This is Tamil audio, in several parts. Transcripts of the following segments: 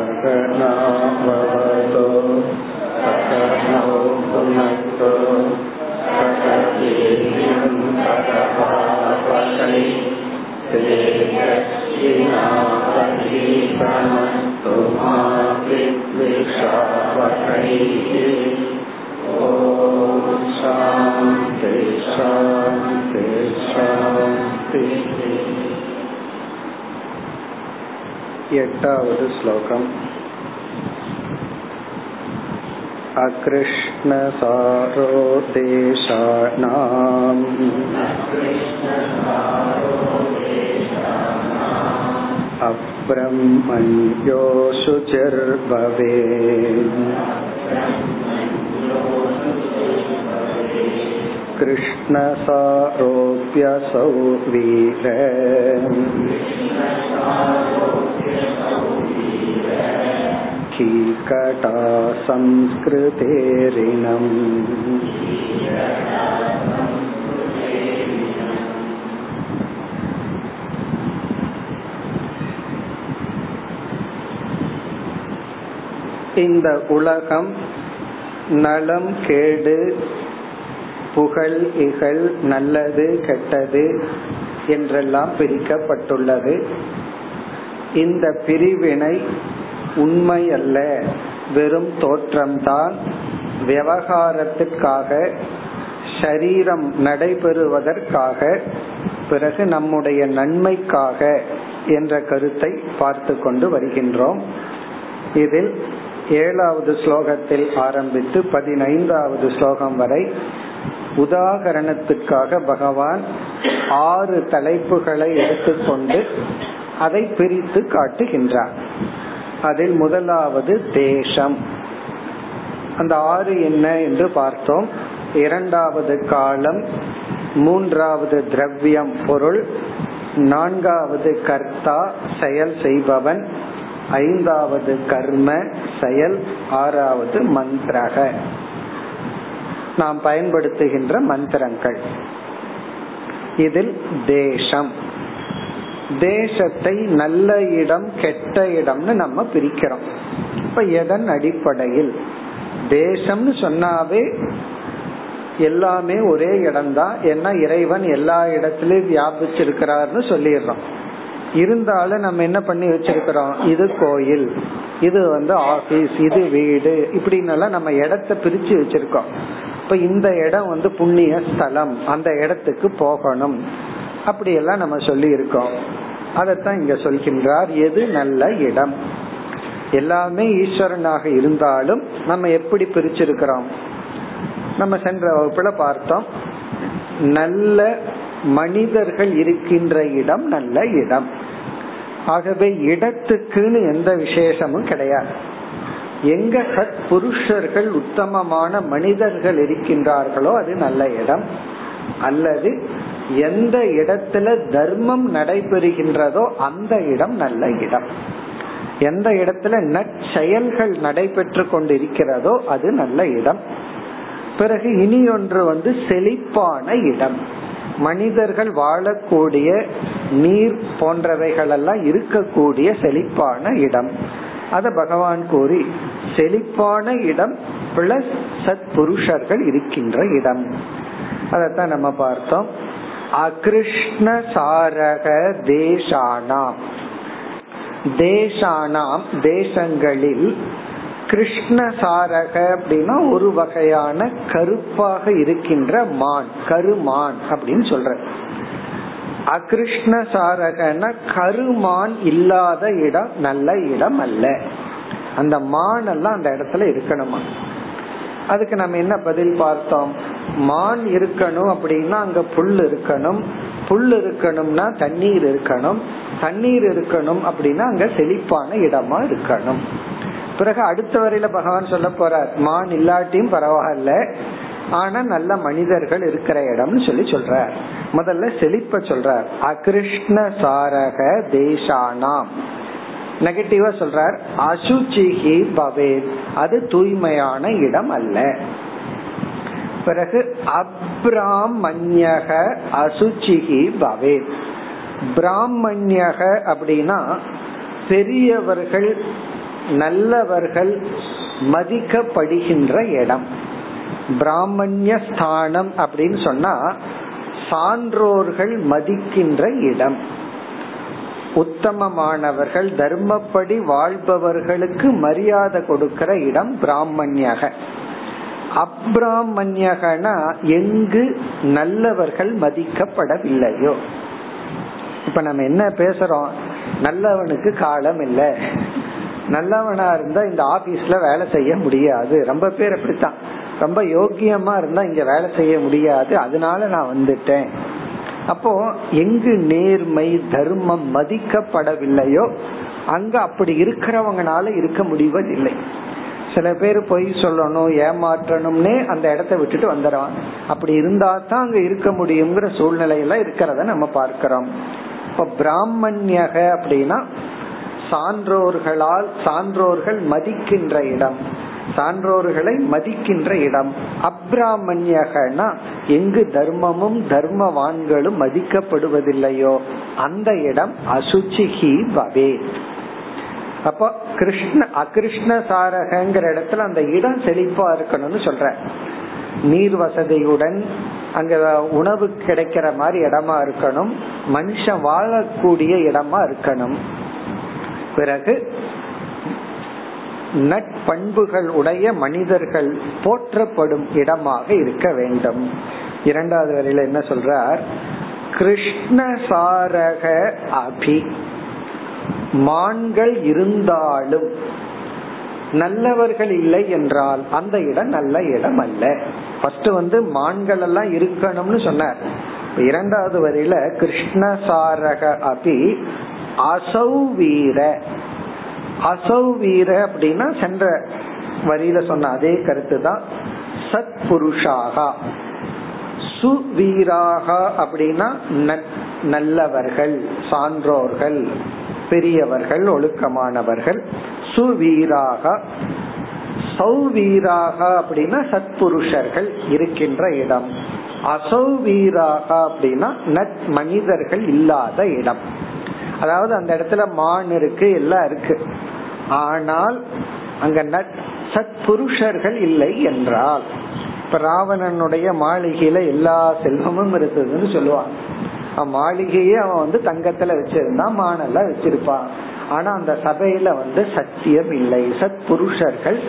सकनाववतो सकनौ पुनक्तो सकवीर्यं करवावकै तेजस्विनावधीतमस्तु मा विद्विषावकैः ॐ शान्ति शान्ति शान्तिः एटावद् श्लोकम् अकृष्णसारो देशानाम् अब्रह्मण्यो शुचिर्भवेत् कृष्णसारोऽप्यसौ वीर कीकटा संस्कृतेरिणम् இந்த உலகம் நலம் கேடு புகழ் இகழ் நல்லது கெட்டது என்றெல்லாம் பிரிக்கப்பட்டுள்ளது இந்த பிரிவினை உண்மை அல்ல வெறும் தோற்றம்தான். விவகாரத்திற்காக சரீரம் நடைபெறுவதற்காக பிறகு நம்முடைய நன்மைக்காக என்ற கருத்தை பார்த்து கொண்டு வருகின்றோம். இதில் ஏழாவது ஸ்லோகத்தில் ஆரம்பித்து பதினைந்தாவது ஸ்லோகம் வரை உதாகரணத்துக்காக பகவான் ஆறு தலைப்புகளை எடுத்துக்கொண்டு அதை பிரித்து காட்டுகின்றார். அதில் முதலாவது தேசம் அந்த ஆறு என்ன என்று பார்த்தோம். இரண்டாவது காலம் மூன்றாவது திரவியம் பொருள் நான்காவது கர்த்தா செயல் செய்பவன் ஐந்தாவது கர்ம செயல் ஆறாவது மந்திரக. நாம் பயன்படுத்துகின்ற மந்திரங்கள். இதில் தேசம் தேசத்தை நல்ல இடம் கெட்ட இடம்னு நம்ம பிரிக்கிறோம். இப்ப எதன் அடிப்படையில்? தேசம்னு சொன்னாவே எல்லாமே ஒரே இடம்தான். ஏன்னா இறைவன் எல்லா இடத்திலயும் வியாபிச்சிருக்கிறார்னு சொல்லிடுறோம். இருந்தாலும் நம்ம என்ன பண்ணி வச்சிருக்கிறோம்? இது கோயில் இது வந்து ஆபீஸ் இது வீடு இப்படின்னு நம்ம இடத்த பிரிச்சு வச்சிருக்கோம். இப்ப இந்த இடம் வந்து புண்ணிய ஸ்தலம். அந்த இடத்துக்கு போகணும். அப்படி எல்லாம் நம்ம சொல்லி இருக்கோம் அதைத்தான் இங்க சொல்கின்றார். எது நல்ல இடம்? எல்லாமே ஈஸ்வரனாக இருந்தாலும் நம்ம எப்படி பிரிச்சிருக்கிறோம்? நம்ம சென்ற வகுப்புல பார்த்தோம். நல்ல மனிதர்கள் இருக்கின்ற இடம் நல்ல இடம். ஆகவே இடத்துக்குன்னு எந்த விசேஷமும் கிடையாது. எங்க சத் புருஷர்கள் உத்தமமான மனிதர்கள் இருக்கின்றார்களோ அது நல்ல இடம். அல்லது எந்த இடத்துல தர்மம் நடைபெறுகின்றதோ அந்த இடம் நல்ல இடம். எந்த இடத்துல நற்செயல்கள் நடைபெற்று கொண்டிருக்கிறதோ அது நல்ல இடம். பிறகு இனி ஒன்று வந்து செழிப்பான இடம். மனிதர்கள் வாழக்கூடிய நீர் போன்றவைகளெல்லாம் இருக்கக்கூடிய செழிப்பான இடம். அத பகவான் கூறி செழிப்பான இடம் பிளஸ் சத் புருஷர்கள் இருக்கின்ற இடம். அதத்தான் நம்ம பார்த்தோம். அகிருஷ்ணசாரக தேசானாம் தேசானாம் தேசங்களில் கிருஷ்ணசாரக அப்படின்னா ஒரு வகையான கருப்பாக இருக்கின்ற மான் கருமான் அப்படின்னு சொல்ற அகிருஷ்ணசாரகன கருமான் இல்லாத இடம் நல்ல இடம் அல்ல. அந்த மான் எல்லாம் அந்த இடத்துல இருக்கணுமா? அதுக்கு நம்ம என்ன பதில் பார்த்தோம்? மான் இருக்கணும் அப்படின்னா அங்க புல் இருக்கணும். புல் இருக்கணும்னா தண்ணீர் இருக்கணும். தண்ணீர் இருக்கணும் அப்படின்னா அங்க செழிப்பான இடமா இருக்கணும். பிறகு அடுத்த வரையில பகவான் சொல்ல போறார் மான் இல்லாட்டியும் பரவாயில்ல ஆனா நல்ல மனிதர்கள் இருக்கிற இடம்னு சொல்லி சொல்றார். முதல்ல செழிப்ப சொல்றார். அகிருஷ்ண சாரக தேசானாம். நெகட்டிவா சொல்றார் அசுச்சிஹி பவே அது தூய்மையான இடம் அல்ல. பிறகு அப்ராமண்யக அசுச்சிஹி பவே பிராமண்யக அப்படின்னா பெரியவர்கள் நல்லவர்கள் மதிக்கப்படுகின்ற இடம். பிராமணிய ஸ்தானம் அப்படின்னு சொன்னா சான்றோர்கள் மதிக்கின்ற இடம். உத்தமமானவர்கள் தர்மப்படி வாழ்பவர்களுக்கு மரியாதை கொடுக்கிற இடம் பிராமணியக. அப்ராமணியகனா எங்கு நல்லவர்கள் மதிக்கப்படவில்லையோ. இப்ப நம்ம என்ன பேசுறோம்? நல்லவனுக்கு காலம் இல்லை. நல்லவனா இருந்தா இந்த ஆபீஸ்ல வேலை செய்ய முடியாது. ரொம்ப பேர் அப்படித்தான். ரொம்ப யோக்கியமா இருந்தா இங்க வேலை செய்ய முடியாது. அதனால நான் வந்துட்டேன். அப்போ எங்கு நேர்மை தர்மம் மதிக்கப்படவில்லையோ அங்க அப்படி இருக்கிறவங்கனால இருக்க முடிவதில்லை. சில பேர் பொய் சொல்லணும் ஏமாற்றணும்னே அந்த இடத்த விட்டுட்டு வந்துடுறான். அப்படி இருந்தா தான் அங்க இருக்க முடியுங்கிற சூழ்நிலையெல்லாம் இருக்கிறத நம்ம பார்க்கிறோம். இப்ப பிராமண்யக அப்படின்னா சான்றோர்களால் சான்றோர்கள் மதிக்கின்ற இடம். சான்றோர்களை மதிக்கின்ற இடம். அப்ராமண்யகனா எங்கு தர்மமும் தர்மவான்களும் மதிக்கப்படுவதில்லையோ அந்த இடம் அசுச்சிஹி பவே. அப்போ கிருஷ்ண அகிருஷ்ண சாரகங்கிற இடத்துல அந்த இடம் செழிப்பா இருக்கணும்னு சொல்ற. நீர் வசதியுடன் அங்க உணவு கிடைக்கிற மாதிரி இடமா இருக்கணும். மனுஷன் வாழக்கூடிய இடமா இருக்கணும். பிறகு நட்பண்புகள் உடைய மனிதர்கள் போற்றப்படும் இடமாக இருக்க வேண்டும். இரண்டாவது வரையில என்ன சொல்றார்? கிருஷ்ணசாரக அபி. மான்கள் இருந்தாலும் நல்லவர்கள் இல்லை என்றால் அந்த இடம் நல்ல இடம் அல்ல. ஃபர்ஸ்ட் வந்து மான்கள் எல்லாம் இருக்கணும்னு சொன்னார். இரண்டாவது வரையில கிருஷ்ணசாரக அபி அசௌ வீர அசௌ வீர அப்படின்னா சென்ற வரியில சொன்ன அதே கருத்து தான் சத் புருஷாகா. சுவீராகா அப்படின்னா நல்லவர்கள் சான்றோர்கள் பெரியவர்கள் ஒழுக்கமானவர்கள். சுவீராக சௌவீராக அப்படின்னா சத்புருஷர்கள் இருக்கின்ற இடம். அசௌவீராக அப்படின்னா நட் மனிதர்கள் இல்லாத இடம். அதாவது அந்த இடத்துல மான் இருக்கு எல்லாம் இருக்கு. ஆனால் அங்க நட் சத் புருஷர்கள் இல்லை என்றால் இப்ப ராவணனுடைய மாளிகையில எல்லா செல்வமும் இருந்ததுன்னு சொல்லுவான் மாளிகையே அவன் வந்து தங்கத்துல வச்சிருந்தான் மானெல்லாம் வச்சிருப்பான். ஆனா அந்த சபையில வந்து சத்தியம் இல்லை. சத் புருஷர்கள்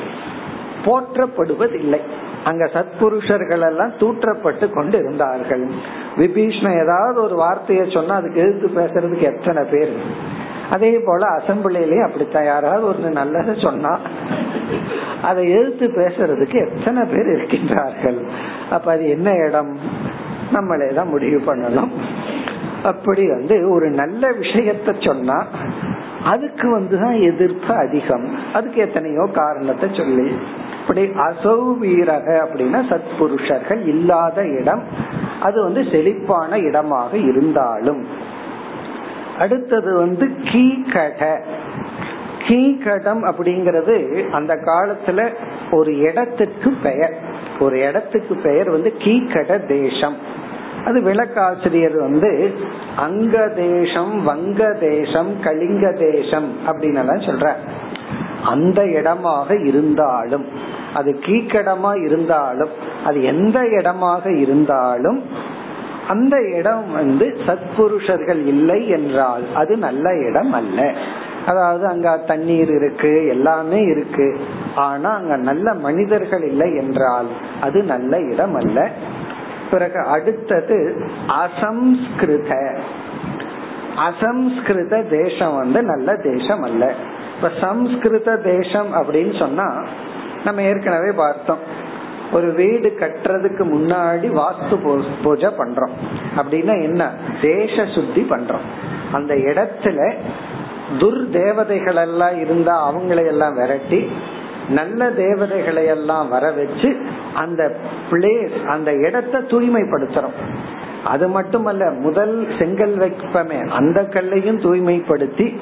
போற்றப்படுவதில்லை. அங்க சத்புருஷர்கள் எல்லாம் தூற்றப்பட்டு கொண்டு இருந்தார்கள். விபீஷ்ண ஏதாவது ஒரு வார்த்தையை சொன்னா அதுக்கு எதிர்த்து பேசுறதுக்கு எத்தனை பேர்? அதே போல அசம்பிளிலேயே அப்படித்தான். யாராவது ஒரு நல்லதை சொன்னா அதை எழுத்து பேசுறதுக்கு எத்தனை பேர் இருக்கின்றார்கள்? அப்ப அது என்ன இடம்? நம்மளே தான் முடிவு பண்ணணும். அப்படி வந்து ஒரு நல்ல விஷயத்த சொன்னா அதுக்கு வந்துதான் எதிர்ப்பு அதிகம். அதுக்கு எத்தனையோ காரணத்தை சொல்லி. இப்படி அசௌவீரக அப்படின்னா சத்புருஷர்கள் இல்லாத இடம். அது வந்து செழிப்பான இடமாக இருந்தாலும் அடுத்தது வந்து கீகட. கீகடம் அப்படிங்கறது அந்த காலத்துல ஒரு இடத்துக்கு பெயர். ஒரு இடத்துக்கு பெயர் வந்து கீகட தேசம். அது விளக்காசிரியர் வந்து அங்க தேசம் வங்க தேசம் கலிங்க தேசம் அப்படின்னு சொல்ற அந்த இடமாக இருந்தாலும் அது கீக்கடமா இருந்தாலும் அது எந்த இடமாக இருந்தாலும் அந்த இடம் வந்து சத்புருஷர்கள் இல்லை என்றால் அது நல்ல இடம் அல்ல. அதாவது அங்க தண்ணீர் இருக்கு எல்லாமே இருக்கு. ஆனா அங்க நல்ல மனிதர்கள் இல்லை என்றால் அது நல்ல இடம் அல்ல. பிறகு அடுத்தது அசம்ஸ்கிருத. அசம்ஸ்கிருத தேசம் வந்து நல்ல தேசம் அல்ல. இப்ப சம்ஸ்கிருத தேசம் அப்படின்னு சொன்னா நம்ம ஏற்கனவே பார்த்தோம். ஒரு வீடு கட்டுறதுக்கு முன்னாடி வாஸ்து பூஜை பண்றோம். அப்படின்னா என்ன? தேச சுத்தி பண்றோம். அந்த இடத்துல துர் தேவதைகள் எல்லாம் இருந்தா அவங்களை எல்லாம் விரட்டி நல்ல தேவதைகளை எல்லாம் வர வச்சு அந்த பிளேஸ் அந்த இடத்த தூய்மைப்படுத்துறோம். அது மட்டுமல்ல முதல் செங்கல் வைப்பமே அந்த கல்லையும் தூய்மைப்படுத்தி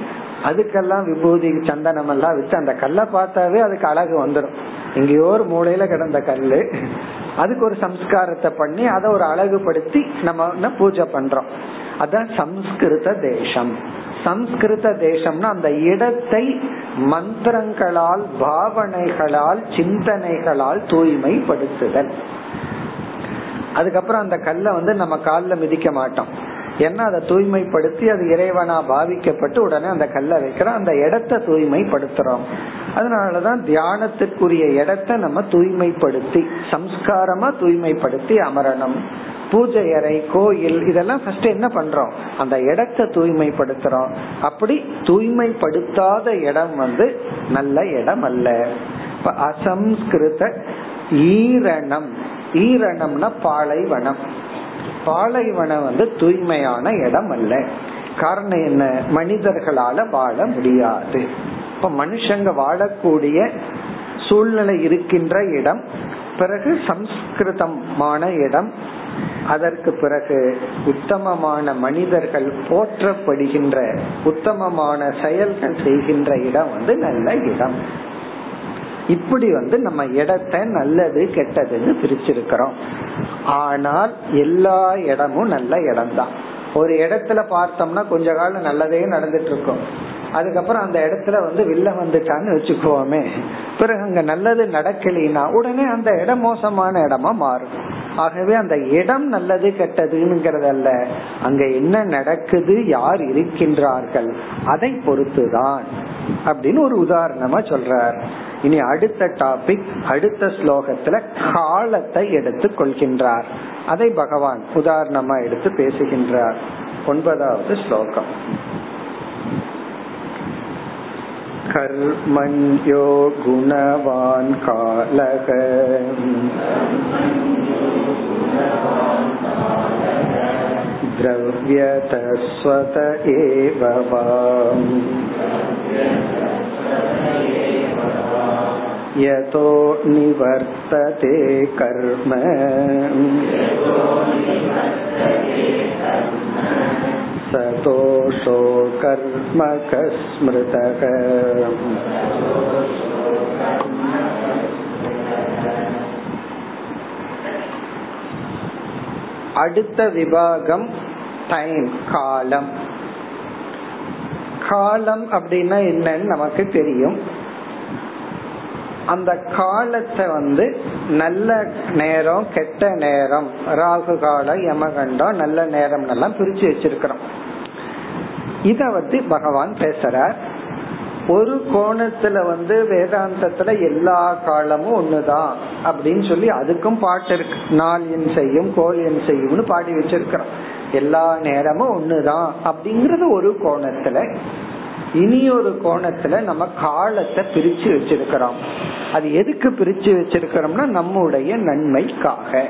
அதுக்கெல்லாம் விபூதி சந்தனம் எல்லாம் வச்சு அந்த கல்லை பார்த்தாவே அதுக்கு அழகு வந்துடும் எங்கேயோ ஒரு மூலையில கிடந்த கல்லு. அதுக்கு ஒரு சம்ஸ்காரத்தை பண்ணி அதை ஒரு அழகுபடுத்தி நம்ம பூஜை பண்றோம். அதான் சம்ஸ்கிருத தேசம். சம்ஸ்கிருத தேசம்னா அந்த இடத்தை மந்திரங்களால் பாவனைகளால் சிந்தனைகளால் தூய்மைப்படுத்துதல். அதுக்கப்புறம் அந்த கல்லை வந்து நம்ம காலில் மிதிக்க மாட்டோம். ஏன்னா அதை தூய்மைப்படுத்தி அது இறைவனா பாவிக்கப்பட்டு உடனே அந்த கல்லை வைக்கிறோம் அந்த இடத்த தூய்மைப்படுத்துறோம். அதனாலதான் தியானத்துக்குரிய இடத்த நம்ம தூய்மைப்படுத்தி சம்ஸ்காரமா தூய்மைப்படுத்தி அமரணும். பூஜை அறை கோயில் இதெல்லாம் ஃபர்ஸ்ட் என்ன பண்றோம்? அந்த இடத்த தூய்மைப்படுத்துறோம். அப்படி தூய்மைப்படுத்தாத இடம் வந்து நல்ல இடம் அல்ல. அசம்ஸ்கிருத ஈரணம். ஈரணம்னா பாலைவனம். பாலைவனம் வந்து தூய்மையான இடம் அல்ல காரணம் என்ன? மனிதர்களால வாழ முடியாது. இப்ப மனுஷங்க வாழக்கூடிய சூழ்நிலை இருக்கின்ற இடம் பிறகு சம்ஸ்கிருதமான இடம் அதற்கு பிறகு உத்தமமான மனிதர்கள் போற்றப்படுகின்ற உத்தமமான செயல்கள் செய்கின்ற இடம் வந்து நல்ல இடம். இப்படி வந்து நம்ம இடத்த நல்லது கெட்டதுன்னு பிரிச்சிருக்கிறோம். ஆனால் எல்லா இடமும் நல்ல இடம் தான் ஒரு இடத்துல பார்த்தோம்னா கொஞ்ச காலம் நல்லதே நடந்துட்டு இருக்கும் அதுக்கப்புறம் அந்த இடத்துல வந்து வில்ல வந்துட்டான்னு வச்சுக்கோமே பிறகு அங்க நல்லது நடக்கலைன்னா உடனே அந்த இடம் மோசமான இடமா மாறும். ஆகவே அந்த இடம் நல்லது கெட்டதுங்கிறதல்ல. அங்க என்ன நடக்குது யார் இருக்கின்றார்கள் அதை பொறுத்துதான் அப்படின்னு ஒரு உதாரணமா சொல்றார். இனி அடுத்த டாபிக் அடுத்த ஸ்லோகத்துல காலத்தை எடுத்துக் கொள்கின்றார் அதை பகவான் உதாரணமா எடுத்து பேசுகின்றார் ஒன்பதாவது ஸ்லோகம் कर्मण्यो गुणवान् कालः द्रव्यतस्वत एव वाम् यतो निवर्तते कर्म सतोषो कर्मकस्मृतः அடுத்த விபாகம் டைம் காலம் காலம் அப்படின்னா என்னன்னு நமக்கு தெரியும் அந்த காலத்தை வந்து நல்ல நேரம் கெட்ட நேரம் ராகு காலம் யமகண்டம் நல்ல நேரம் எல்லாம் பிரிச்சு வச்சிருக்கிறோம். இத வந்து பகவான் பேசுறார். ஒரு கோணத்துல வந்து வேதாந்தத்துல எல்லா காலமும் ஒண்ணுதான் அப்படின்னு சொல்லி அதுக்கும் பாட்டு இருக்கு. நாள் என் செய்யும் கோல் என் செய்யும்னு பாடி வச்சிருக்கிறோம். எல்லா நேரமும் ஒண்ணுதான் அப்படிங்கறது ஒரு கோணத்துல இனி ஒரு கோணத்துல நம்ம காலத்தை பிரிச்சு வச்சிருக்கிறோம். அது எதுக்கு பிரிச்சு வச்சிருக்கிறோம்னா நம்முடைய நன்மைக்காக.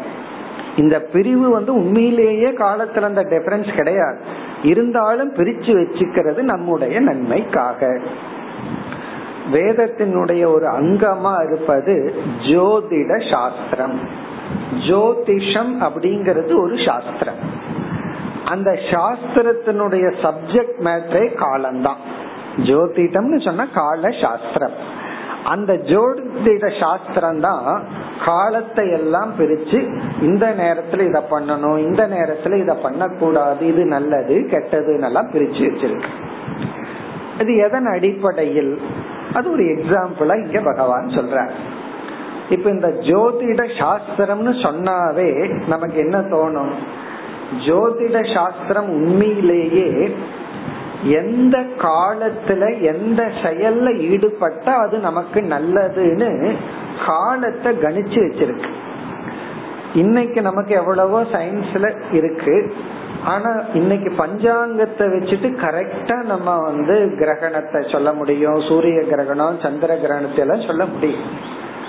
இந்த பிரிவு வந்து உண்மையிலேயே காலத்துல அந்த டிஃபரன்ஸ் கிடையாது. இருந்தாலும் பிரிச்சு வச்சுக்கிறது நம்முடைய நன்மைக்காக. வேதத்தினுடைய ஒரு அங்கமா இருப்பது ஜோதிட சாஸ்திரம். ஜோதிஷம் அப்படிங்கிறது ஒரு சாஸ்திரம். அந்த சாஸ்திரத்தினுடைய சப்ஜெக்ட் மேட்டரே காலம்தான். ஜோதிடம்னு சொன்னா கால சாஸ்திரம் அந்த ஜோதிட சாஸ்திரம் தான் காலத்தை எல்லாம் பிரிச்சு இந்த நேரத்துல இத பண்ணணும் இந்த நேரத்துல இத பண்ணக்கூடாது இது நல்லது கெட்டது எல்லாம் பிரிச்சு வச்சிருக்கு. இது எதன் அடிப்படையில்? அது ஒரு எக்ஸாம்பிளா இங்க பகவான் சொல்ற இப்ப இந்த ஜோதிட சாஸ்திரம்னு சொன்னாவே நமக்கு என்ன தோணும்? ஜோதிட சாஸ்திரம் உண்மையிலேயே எந்த காலத்துல எந்த செயல்ல ஈடுபட்டா அது நமக்கு நல்லதுன்னு காலத்தை கணிச்சு வச்சிருக்கு. இன்னைக்கு நமக்கு எவ்வளவோ சயின்ஸ்ல இருக்கு. ஆனா இன்னைக்கு பஞ்சாங்கத்தை வச்சுட்டு கரெக்டா நம்ம வந்து கிரகணத்தை சொல்ல முடியும் சூரிய கிரகணம் சந்திர கிரகணத்தை எல்லாம் சொல்ல முடியும்.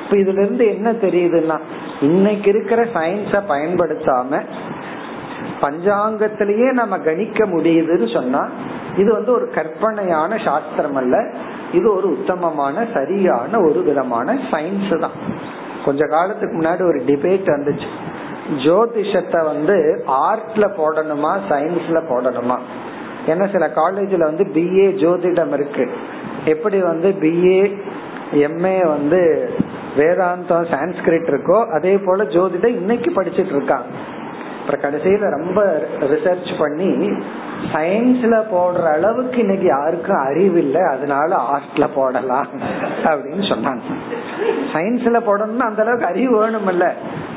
இப்ப இதுல இருந்து என்ன தெரியுதுன்னா இன்னைக்கு இருக்கிற சயின்ஸ பயன்படுத்தாம பஞ்சாங்கத்திலேயே நம்ம கணிக்க முடியுதுன்னு சொன்னா இது வந்து ஒரு கற்பனையான சாஸ்திரம் அல்ல. இது ஒரு உத்தமமான சரியான ஒரு விதமான சயின்ஸ் தான். கொஞ்ச காலத்துக்கு முன்னாடி ஒரு டிபேட் வந்துச்சு. ஜோதிஷத்தை வந்து ஆர்ட்ல போடணுமா சயின்ஸ்ல போடணுமா? ஏன்னா சில காலேஜ்ல வந்து பிஏ ஜோதிடம் இருக்கு. எப்படி வந்து பிஏ எம்ஏ வந்து வேதாந்தம் சான்ஸ்கிரிட் இருக்கோ அதே போல ஜோதிடம் இன்னைக்கு படிச்சிட்டு இருக்காங்க. அப்புறம் கடைசியில ரொம்ப ரிசர்ச் பண்ணி சயின்ஸ்ல போடுற அளவுக்கு இன்னைக்கு யாருக்கும் அறிவு இல்லை அதனால ஆர்ட்ல போடலாம் அப்படின்னு சொன்னாங்க. சயின்ஸ்ல போடணும்னா அந்த அளவுக்கு அறிவு வேணும்ல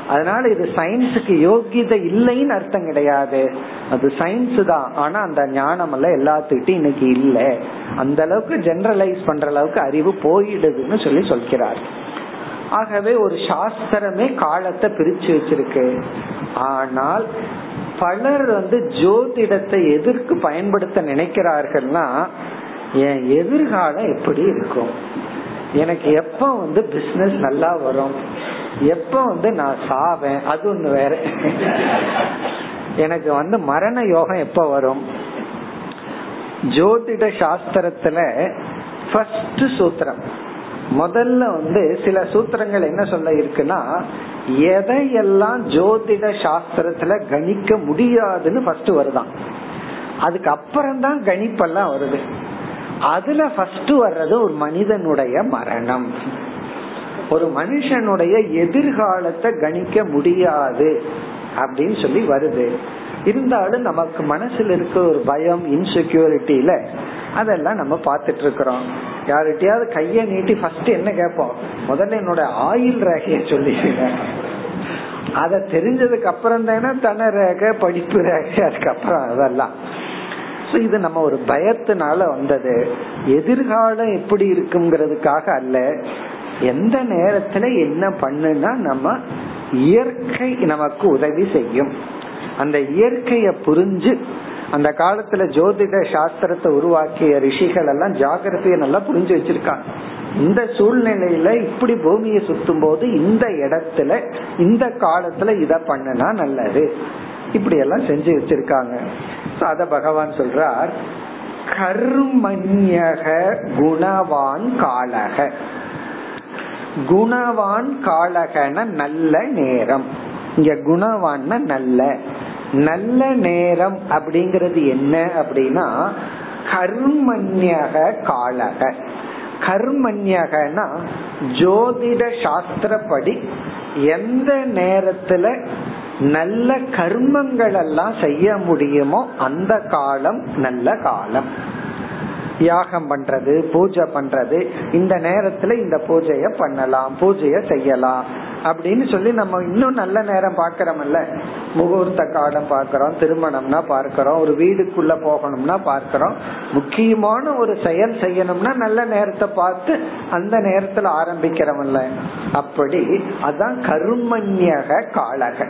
அதனால இது சயின்ஸுக்கு யோகியதை இல்லைன்னு அர்த்தம் கிடையாது. அது சயின்ஸ் தான். ஆனா அந்த ஞானம் எல்லாம் எல்லாத்துக்கிட்டும் இன்னைக்கு இல்லை. அந்த அளவுக்கு ஜெனரலைஸ் பண்ற அளவுக்கு அறிவு போயிடுதுன்னு சொல்லி சொல்கிறார். ஆகவே ஒரு சாஸ்திரமே காலத்தை பிரிச்சு வச்சிருக்கு. ஆனால் பலர் வந்து ஜோதிடத்தை எதற்கு பயன்படுத்த நினைக்கிறார்கள்னா என் எதிர்காலம் எப்படி இருக்கும்? எனக்கு எப்ப வந்து பிசினஸ் நல்லா வரும்? எப்ப வந்து நான் சாவேன்? அது ஒண்ணு வேற. எனக்கு வந்து மரண யோகம் எப்ப வரும்? ஜோதிட சாஸ்திரத்துல ஃபர்ஸ்ட் சூத்திரம். முதல்ல வந்து சில சூத்திரங்கள் என்ன சொல்ல இருக்குன்னா எதையெல்லாம் ஜோதிட சாஸ்திரத்துல கணிக்க முடியாதுன்னு ஃபர்ஸ்ட் வருதான். அதுக்கு அப்புறம் தான் கணிப்பெல்லாம் வருது. அதுல ஃபர்ஸ்ட் வர்றது ஒரு மனிதனுடைய மரணம். ஒரு மனுஷனுடைய எதிர்காலத்தை கணிக்க முடியாது அப்படின்னு சொல்லி வருது. இருந்தாலும் நமக்கு மனசுல இருக்க ஒரு பயம் இன்செக்யூரிட்டியில அதெல்லாம் நம்ம பார்த்துட்டு இருக்கிறோம் யார்கிட்டயாவது கைய நீட்டி ஃபர்ஸ்ட் என்ன கேட்போம்? முதல்ல என்னோட ஆயில் ரேகைய சொல்லி அத தெரிஞ்சதுக்கு அப்புறம் தானே தன ரேகை படிப்பு ரேகை அதுக்கப்புறம் அதெல்லாம். இது நம்ம ஒரு பயத்தினால வந்தது. எதிர்காலம் எப்படி இருக்குங்கிறதுக்காக அல்ல எந்த நேரத்துல என்ன பண்ணுனா நம்ம இயற்கை நமக்கு உதவி செய்யும். அந்த இயற்கைய புரிஞ்சு அந்த காலத்துல ஜோதிட சாஸ்திரத்தை உருவாக்கிய ரிஷிகள் எல்லாம் ஜாகிரதையை நல்லா புரிஞ்சு வச்சிருக்காங்க. இந்த சூழ்நிலையில இப்படி பூமியை சுத்தும் போது இந்த இடத்துல இந்த காலத்துல இத பண்ணனா நல்லது. இப்படி எல்லாம் செஞ்சு வச்சிருக்காங்க. அத பகவான் சொல்றார் கர்மண்யக குணவான் காலக. குணவான் காலகன நல்ல நேரம். இங்க குணவான் நல்ல. நல்ல நேரம் அப்படிங்கறது என்ன அப்படின்னா கர்மண்யக காலக. கர்மண்யகனா ஜோதிட சாஸ்திரப்படி எந்த நேரத்துல நல்ல கர்மங்கள் எல்லாம் செய்ய முடியுமோ அந்த காலம் நல்ல காலம். யாகம் பண்றது பூஜை பண்றது இந்த நேரத்துல இந்த பூஜைய பண்ணலாம் பூஜைய செய்யலாம். அப்படின்னு சொல்லி நம்ம இன்னும் நல்ல நேரம் பாக்கிறோம்ல முகூர்த்த காலம் பாக்கிறோம் திருமணம்னா பார்க்கிறோம் ஒரு வீடுக்குள்ள போகணும்னா பார்க்கிறோம். முக்கியமான ஒரு செயல் செய்யணும்னா நல்ல நேரத்தை பார்த்து அந்த நேரத்துல ஆரம்பிக்கிறோம்ல. அப்படி அதான் கருமன்யக காலக.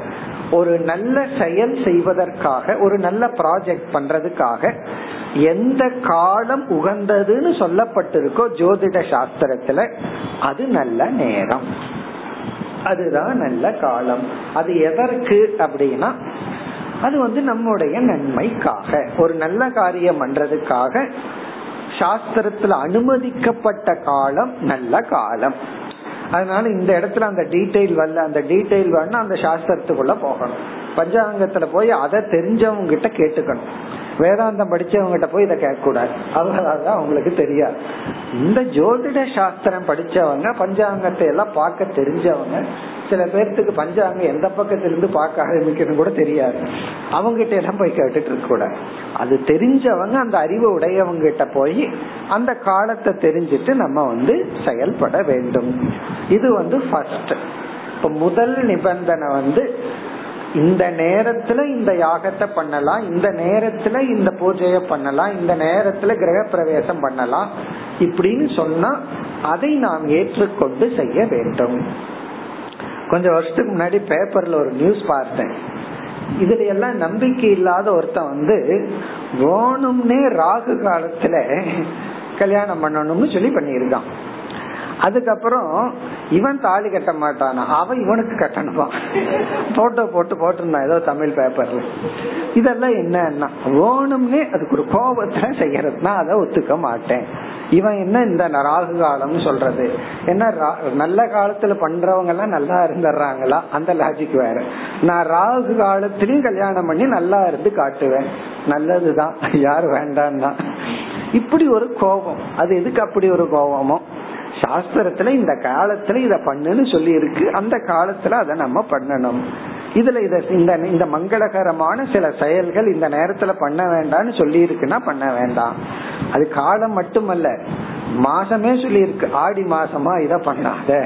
ஒரு நல்ல செயல் செய்வதற்காக ஒரு நல்ல ப்ராஜெக்ட் பண்றதுக்காக எந்த காலம் உகந்ததுன்னு சொல்லப்பட்டிருக்கோ ஜோதிட சாஸ்திரத்துல அது நல்ல நேரம். அதுதான் நல்ல காலம். அது எதற்கு அப்படின்னா அது வந்து நம்முடைய நன்மைக்காக. ஒரு நல்ல காரியம் பண்றதுக்காக சாஸ்திரத்துல அனுமதிக்கப்பட்ட காலம் நல்ல காலம். அதனால இந்த இடத்துல அந்த டீட்டெயில் வரல. அந்த டீட்டெயில் வரணும் அந்த சாஸ்திரத்துக்குள்ள போகணும். பஞ்சாங்கத்துல போய் அதை தெரிஞ்சவங்க கிட்ட கேட்டுக்கணும். வேதாந்தம் படிச்சவங்ககிட்ட போய் இதை கேட்க கூடாது அதனாலதான் அவங்களுக்கு தெரியாது. இந்த ஜோதிட சாஸ்திரம் படிச்சவங்க பஞ்சாங்கத்தை எல்லாம் பார்க்க தெரிஞ்சவங்க சில பேர்த்துக்கு பஞ்சாங்கம் எந்த பக்கத்திலிருந்து பார்க்க ஆரம்பிக்கணும் கூட தெரியாது. அவங்ககிட்ட எல்லாம் போய் கேட்டுட்டு இருக்க கூடாது. அது தெரிஞ்சவங்க அந்த அறிவு உடையவங்க கிட்ட போய் அந்த காலத்தை தெரிஞ்சிட்டு நம்ம வந்து செயல்பட வேண்டும். இது வந்து ஃபர்ஸ்ட் இப்ப முதல் நிபந்தனை வந்து இந்த நேரத்துல இந்த யாகத்தை பண்ணலாம் இந்த நேரத்துல இந்த பூஜைய பண்ணலாம் இந்த நேரத்துல கிரக பிரவேசம் பண்ணலாம். இப்படின்னு சொன்னா அதை நாம் ஏற்றுக்கொண்டு செய்ய வேண்டும். கொஞ்சம் வருஷத்துக்கு முன்னாடி பேப்பர்ல ஒரு நியூஸ் பார்த்தேன். இதுல எல்லாம் நம்பிக்கை இல்லாத ஒருத்தன் வந்து வேணும்னே ராகு காலத்துல கல்யாணம் பண்ணணும்னு சொல்லி பண்ணியிருக்கான். அதுக்கப்புறம் இவன் தாலி கட்ட மாட்டானா? அவன் இவனுக்கு கட்டணுமா? போட்டோ போட்டு போட்டிருந்தான் ஏதோ தமிழ் பேப்பர்ல இதெல்லாம் என்னன்னா வேணும்னே அதுக்கு ஒரு கோபத்துல செய்யறதுனா அதை ஒத்துக்க மாட்டேன். இவன் என்ன இந்த ராகு காலம்னு சொல்றது? என்ன நல்ல காலத்துல பண்றவங்க எல்லாம் நல்லா இருந்துடுறாங்களா? அந்த லாஜிக் வேற. நான் ராகு காலத்திலயும் கல்யாணம் பண்ணி நல்லா இருந்து காட்டுவேன். நல்லதுதான். யாரு தான் இப்படி ஒரு கோபம். அது எதுக்கு அப்படி ஒரு கோபமோ? சாஸ்திரத்துல இந்த காலத்துல இத பண்ணுன்னு சொல்லி இருக்கு அந்த காலத்துல அதை நம்ம பண்ணணும். இதுல இத இந்த இந்த மங்களகரமான சில செயல்கள் இந்த நேரத்துல பண்ண வேண்டாம்னு சொல்லி இருக்குன்னா பண்ண வேண்டாம். அது காலம் மட்டுமல்ல. மாசமே சொல்லி இருக்கு ஆடி மாசமா இத பண்ணாத.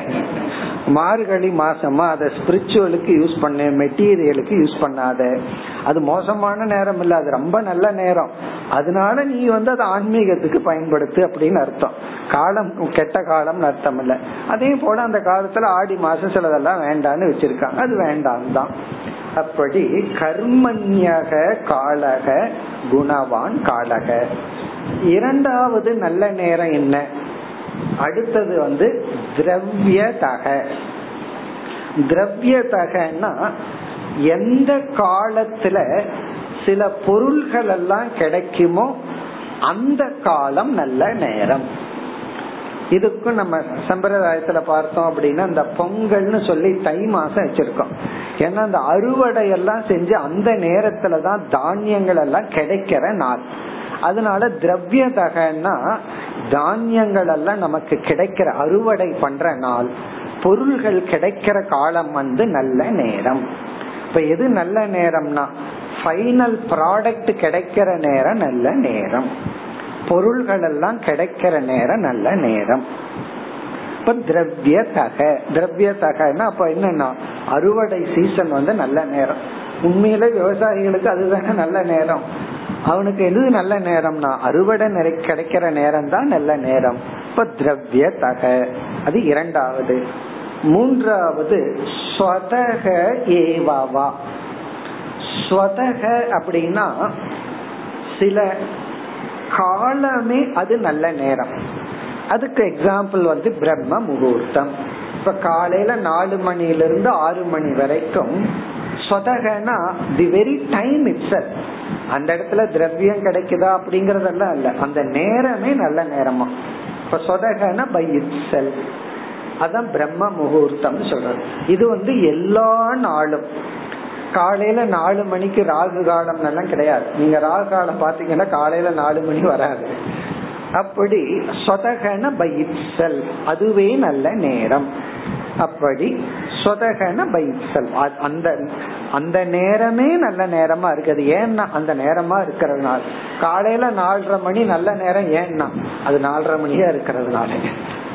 மார்கழி மாசமா அதை ஸ்பிரிச்சுவலுக்கு யூஸ் பண்ண மெட்டீரியலுக்கு யூஸ் பண்ணாத. அது மோசமான நேரம் இல்ல. அது ரொம்ப நல்ல நேரம். அதனால நீ வந்து அதை ஆன்மீகத்துக்கு பயன்படுத்து அப்படின்னு அர்த்தம். காலம் கெட்ட காலம் அர்த்தம் இல்ல அதே போல அந்த காலத்துல ஆடி மாசம் சிலதெல்லாம் வேண்டான்னு வச்சிருக்காங்க. அது வேண்டாம் தான் அப்படி கர்மண்யக காலக குணவான் காலக. இரண்டாவது நல்ல நேரம் என்ன? அடுத்தது வந்து திரவியதக. திரவியதகன்னா எந்த காலத்துல சில பொருள்கள் எல்லாம் கிடைக்குமோ அந்த காலம் நல்ல நேரம். இதுக்கும் நம்ம சம்பிரதாயத்துல பார்த்தோம் அப்படின்னா இந்த பொங்கல்னு சொல்லி தை மாசம் வச்சிருக்கோம். ஏன்னா அந்த அறுவடை எல்லாம் செஞ்சு அந்த நேரத்துலதான் தானியங்கள் எல்லாம் கிடைக்கிற நாள். அதனால திரவிய தகன்னா தானியங்கள் எல்லாம் நமக்கு கிடைக்கிற அறுவடை பண்ற நாள். பொருள்கள் கிடைக்கிற காலம் வந்து நல்ல நேரம். இப்ப எது நல்ல நேரம்னா ஃபைனல் ப்ராடக்ட் கிடைக்கிற நேரம் நல்ல நேரம். பொருள்கள் எல்லாம் கிடைக்கிற நேரம் நல்ல நேரம். இப்ப திரவிய தக திரவிய தகன்னா அப்ப என்னன்னா அறுவடை சீசன் வந்து நல்ல நேரம். உண்மையில விவசாயிகளுக்கு அதுதானே நல்ல நேரம். அவனுக்கு எது நல்ல நேரம்னா அறுவடை நிறை கிடைக்கிற நேரம் தான் நல்ல நேரம். இப்ப திரவிய தக அது இரண்டாவது. மூன்றாவது ஸ்வதக ஏவாவா. ஸ்வதக அப்படின்னா சில காலமே அது நல்ல நேரம். அதுக்கு எக்ஸாம்பிள் வந்து பிரம்ம முகூர்த்தம். இப்ப காலையில நாலு மணில இருந்து ஆறு மணி வரைக்கும் சொதகனா தி வெரி டைம் இட்ஸ் அந்த இடத்துல திரவியம் கிடைக்குதா அப்படிங்கறதெல்லாம் இல்ல. அந்த நேரமே நல்ல நேரமா. இப்ப சொதகனா பை இட் அதான் பிரம்ம முகூர்த்தம் சொல்றது இது வந்து எல்லா நாளும். காலையில நாலு மணிக்கு ராகு காலம் எல்லாம் கிடையாது. நீங்க ராகு காலம் பாத்தீங்கன்னா காலையில நாலு மணி வராது. அப்படி சொதகன பை அதுவே நல்ல நேரம். அப்படி சொதகன பை இட் அந்த அந்த நேரமே நல்ல நேரமா இருக்குது. ஏன்னா அந்த நேரமா இருக்கிறதுனால. காலையில நாலரை மணி நல்ல நேரம் ஏன்னா அது நாலரை மணியா இருக்கிறதுனால.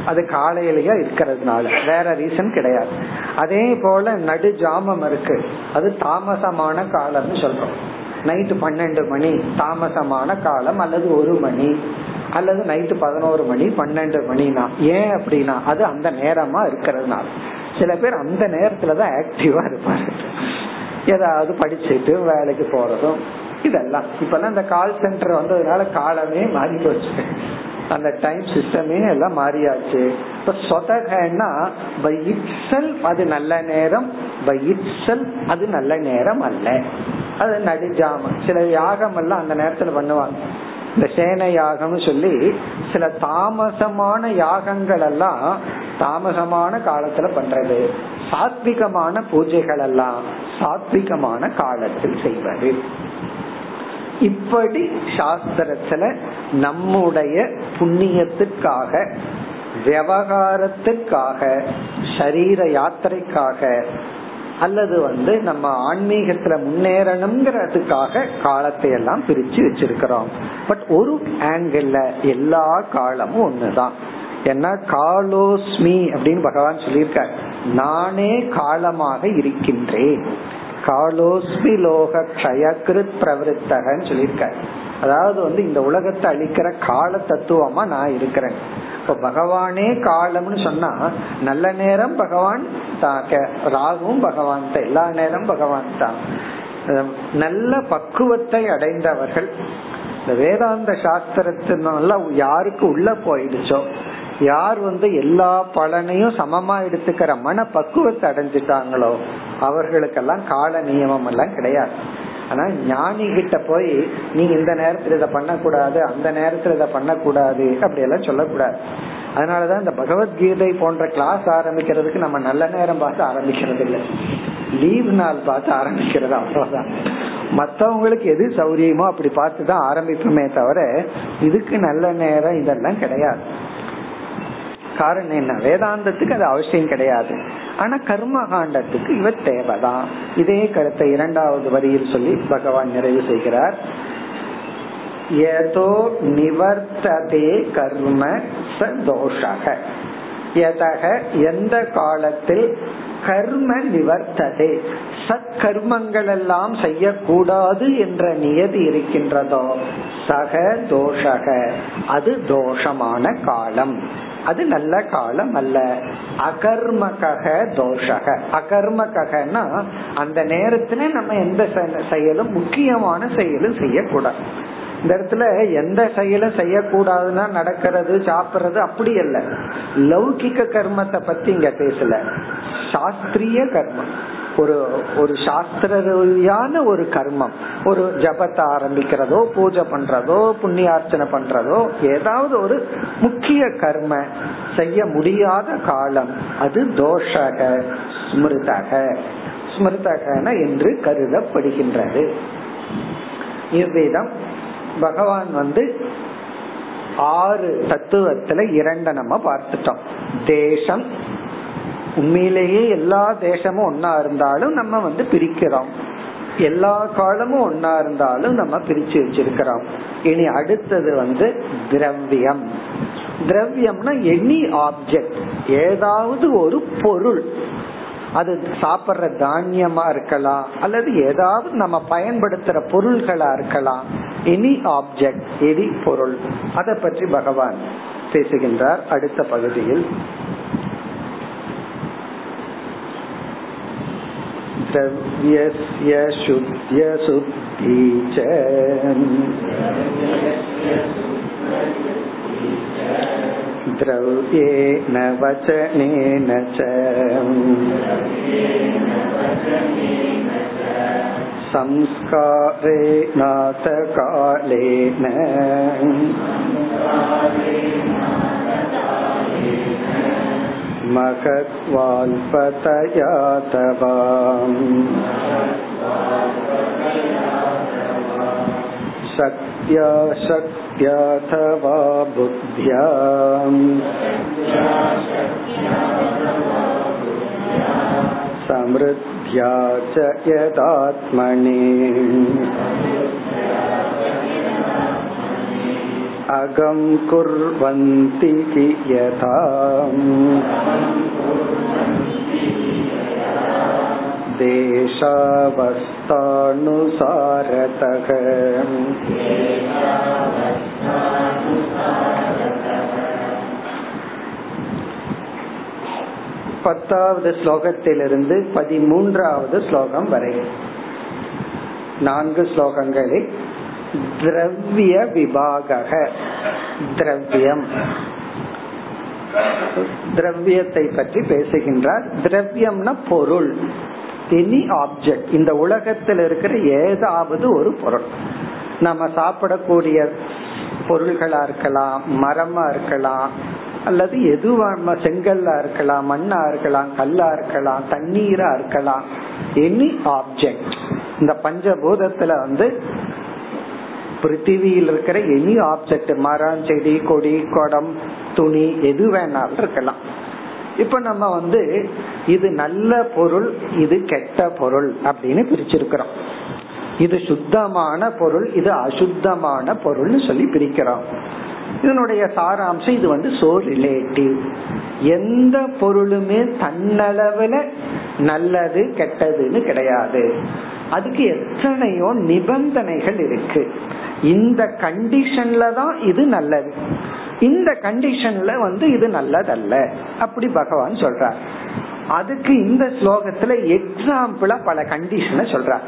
அது காலையிலயா இருக்கிறதுனால. வேற ரீசன் கிடையாது. அதே போல நடு ஜாமம் இருக்கு. அது தாமசமான காலம்னு சொல்றோம். நைட்டு பன்னெண்டு மணி தாமசமான காலம் அல்லது ஒரு மணி அல்லது நைட்டு பதினோரு மணி பன்னெண்டு மணினா. ஏன் அப்படின்னா அது அந்த நேரமா இருக்கிறதுனால. சில பேர் அந்த நேரத்துலதான் ஆக்டிவா இருப்பாரு. ஏதாவது படிச்சுட்டு வேலைக்கு போறதும் இதெல்லாம். இப்பெல்லாம் இந்த கால் சென்டர் வந்ததுனால காலமே மாறி போச்சு அந்த டைம் சிஸ்டமே எல்லாம் மாறியாச்சு. இப்ப சொதகன்னா பை இட்சல் அது நல்ல நேரம் பை இட்சல் அது நல்ல நேரம் அல்ல. அது நடுஜாம சில யாகம் எல்லாம் அந்த நேரத்துல பண்ணுவாங்க. இந்த சேன யாகம்னு சொல்லி சில தாமசமான யாகங்கள் எல்லாம் தாமசமான காலத்துல பண்றது. சாத்விகமான பூஜைகள் எல்லாம் சாத்விகமான காலத்தில் செய்வது. இப்படி சாஸ்திரத்துல நம்முடைய புண்ணியத்துக்காக விவகாரத்துக்காக சரீர யாத்திரைக்காக அல்லது வந்து நம்ம ஆன்மீகத்துல முன்னேறணுங்கிறதுக்காக காலத்தை எல்லாம் பிரிச்சு வச்சிருக்கிறோம். பட் ஒரு ஆங்கிள் எல்லா காலமும் ஒண்ணுதான். ஏன்னா காலோஸ்மி அப்படின்னு பகவான் சொல்லியிருக்கார். நானே காலமாக இருக்கின்றேன். காலோஸ்மி லோக கஷயகிருத் பிரவருத்தகன்னு சொல்லியிருக்காரு. அதாவது வந்து இந்த உலகத்தை அழிக்கிற கால தத்துவமா நான் இருக்கிறேன். இப்ப பகவானே காலம்னு சொன்னா நல்ல நேரம் பகவான் ராகுவும் பகவான் தான் எல்லா நேரம் பகவான் தான் நல்ல பக்குவத்தை அடைந்தவர்கள். இந்த வேதாந்த சாஸ்திரத்தினால யாருக்கு உள்ள போயிடுச்சோ யார் வந்து எல்லா பலனையும் சமமா எடுத்துக்கிற மன பக்குவத்தை அடைஞ்சிட்டாங்களோ அவர்களுக்கெல்லாம் கால நியமம் எல்லாம் கிடையாது. ஆனா ஞானி கிட்ட போய் நீங்க இந்த நேரத்துல இதை பண்ணக்கூடாது அந்த நேரத்துல இதை பண்ணக்கூடாது அப்படி எல்லாம் சொல்லக்கூடாது. அதனாலதான் இந்த பகவத்கீதை போன்ற கிளாஸ் ஆரம்பிக்கிறதுக்கு நம்ம நல்ல நேரம் பார்த்து ஆரம்பிக்கிறது இல்லை லீவ் நாள் பார்த்து ஆரம்பிக்கிறது அவ்வளவுதான். மத்தவங்களுக்கு எது சௌரியமோ அப்படி பார்த்து தான் ஆரம்பிப்போமே தவிர இதுக்கு நல்ல நேரம் இதெல்லாம் கிடையாது. காரணம் என்ன? வேதாந்தத்துக்கு அது அவசியம் கிடையாது. ஆனா கர்ம காண்டத்துக்கு இவர் தேவைதான். இதே கருத்தை இரண்டாவது வரியில் சொல்லி பகவான் நிறைவு செய்கிறார். ஏதோ நிவர்த்ததே கர்ம ச தோஷக. எதக? எந்த காலத்தில் கர்ம நிவர்த்ததே? சத்கர்மங்கள் எல்லாம் செய்யக்கூடாது என்ற நியதி இருக்கின்றதோ? சக தோஷக. அது தோஷமான காலம். அது நல்ல காலம் அல்ல. அகர்மகக தோஷக. அகர்மகனா அந்த நேரத்துல நம்ம எந்த செயலும் முக்கியமான செயலும் செய்யக்கூடாது. இந்த இடத்துல எந்த செயலும் செய்யக்கூடாதுன்னா நடக்கிறது சாப்பிடுறது அப்படி இல்லை லௌகிக்க கர்மத்தை பத்தி இங்க பேசல. சாஸ்திரிய கர்மம். ஒரு ஒரு சாஸ்திரியான ஒரு கர்மம். ஒரு ஜபத்தை ஆரம்பிக்கிறதோ பூஜை பண்றதோ புண்ணியார்ச்சனை பண்றதோ ஏதாவது ஒரு முக்கிய கர்ம செய்ய முடியாத காலம். அது தோஷக ஸ்மிருதக. ஸ்மிருதகன என்று கருதப்படுகின்றது. இவ்விதம் பகவான் வந்து ஆறு தத்துவத்துல இரண்ட நம்ம பார்த்துட்டோம். தேசம் உண்மையிலேயே எல்லா தேசமும் ஒன்னா இருந்தாலும் நம்ம வந்து பிரிக்கிறோம். எல்லா காலமும் ஒன்னா இருந்தாலும் நம்ம பிரிச்சு வச்சிருக்கிறோம். இனி அடுத்தது வந்து திரவியம். திரவியம்னா எனி ஆப்ஜெக்ட் ஏதாவது ஒரு பொருள். அது சாப்பிட்ற தானியமா இருக்கலாம் அல்லது ஏதாவது நம்ம பயன்படுத்துற பொருள்களா இருக்கலாம். எனி ஆப்ஜெக்ட் எனி பொருள். அதை பற்றி பகவான் பேசுகின்றார். அடுத்த பகுதியில் द्रव्यस्य शुद्ध्यशुद्धि च द्रव्येन वचनेन च संस्कारेणातकालेन महद्वाल्पतया तवाम् शक्त्या बुद्ध्या। समृद्ध्या च यदात्मनि। अगं कुर्वन्ति यथा देशावस्थानुसारतः பத்தாவது ஸ்லோகத்திலிருந்து பதிமூன்றாவது ஸ்லோகம் வரை நான்கு ஸ்லோகங்களில் திரவிய விபாக திரவியம். திரவியத்தை பற்றி பேசுகின்றார். திரவியம்னா பொருள். எனி ஆப்ஜெக்ட் இந்த உலகத்தில் இருக்கிற ஏதாவது ஒரு பொருள். நம்ம சாப்பிடக்கூடிய பொருள்களா இருக்கலாம் மரமா இருக்கலாம் அல்லது எதுவா செங்கல்லா இருக்கலாம் மண்ணா இருக்கலாம் கல்லா இருக்கலாம் தண்ணீரா இருக்கலாம். எனி ஆப்ஜெக்ட் இந்த பஞ்சபூதத்துல வந்து பிருத்திவியில் இருக்கிற எனி ஆப்ஜெக்ட் மரம் செடி கொடி குடம் துணி எது வேணாலும் இருக்கலாம். இப்ப நம்ம வந்து இது நல்ல பொருள் இது கெட்ட பொருள் அப்படின்னு பிரிச்சிருக்கிறோம். இது சுத்தமான பொருள் இது அசுத்தமான பொருள்னு சொல்லி பிரிக்கிறோம். இதனுடைய சாராம்சம் இது வந்து சோ ரிலேட்டிவ் எந்த பொருளுமே தன்னளவுல நல்லது கெட்டதுன்னு கிடையாது. அதுக்கு எத்தனையோ நிபந்தனைகள் இருக்கு. இந்த கண்டிஷன்ல தான் இது நல்லது. இந்த கண்டிஷன்ல வந்து இது நல்லதல்ல. அப்படி பகவான் சொல்றார். அதுக்கு இந்த ஸ்லோகத்துல எக்ஸாம்பிளா பல கண்டிஷனை சொல்றார்.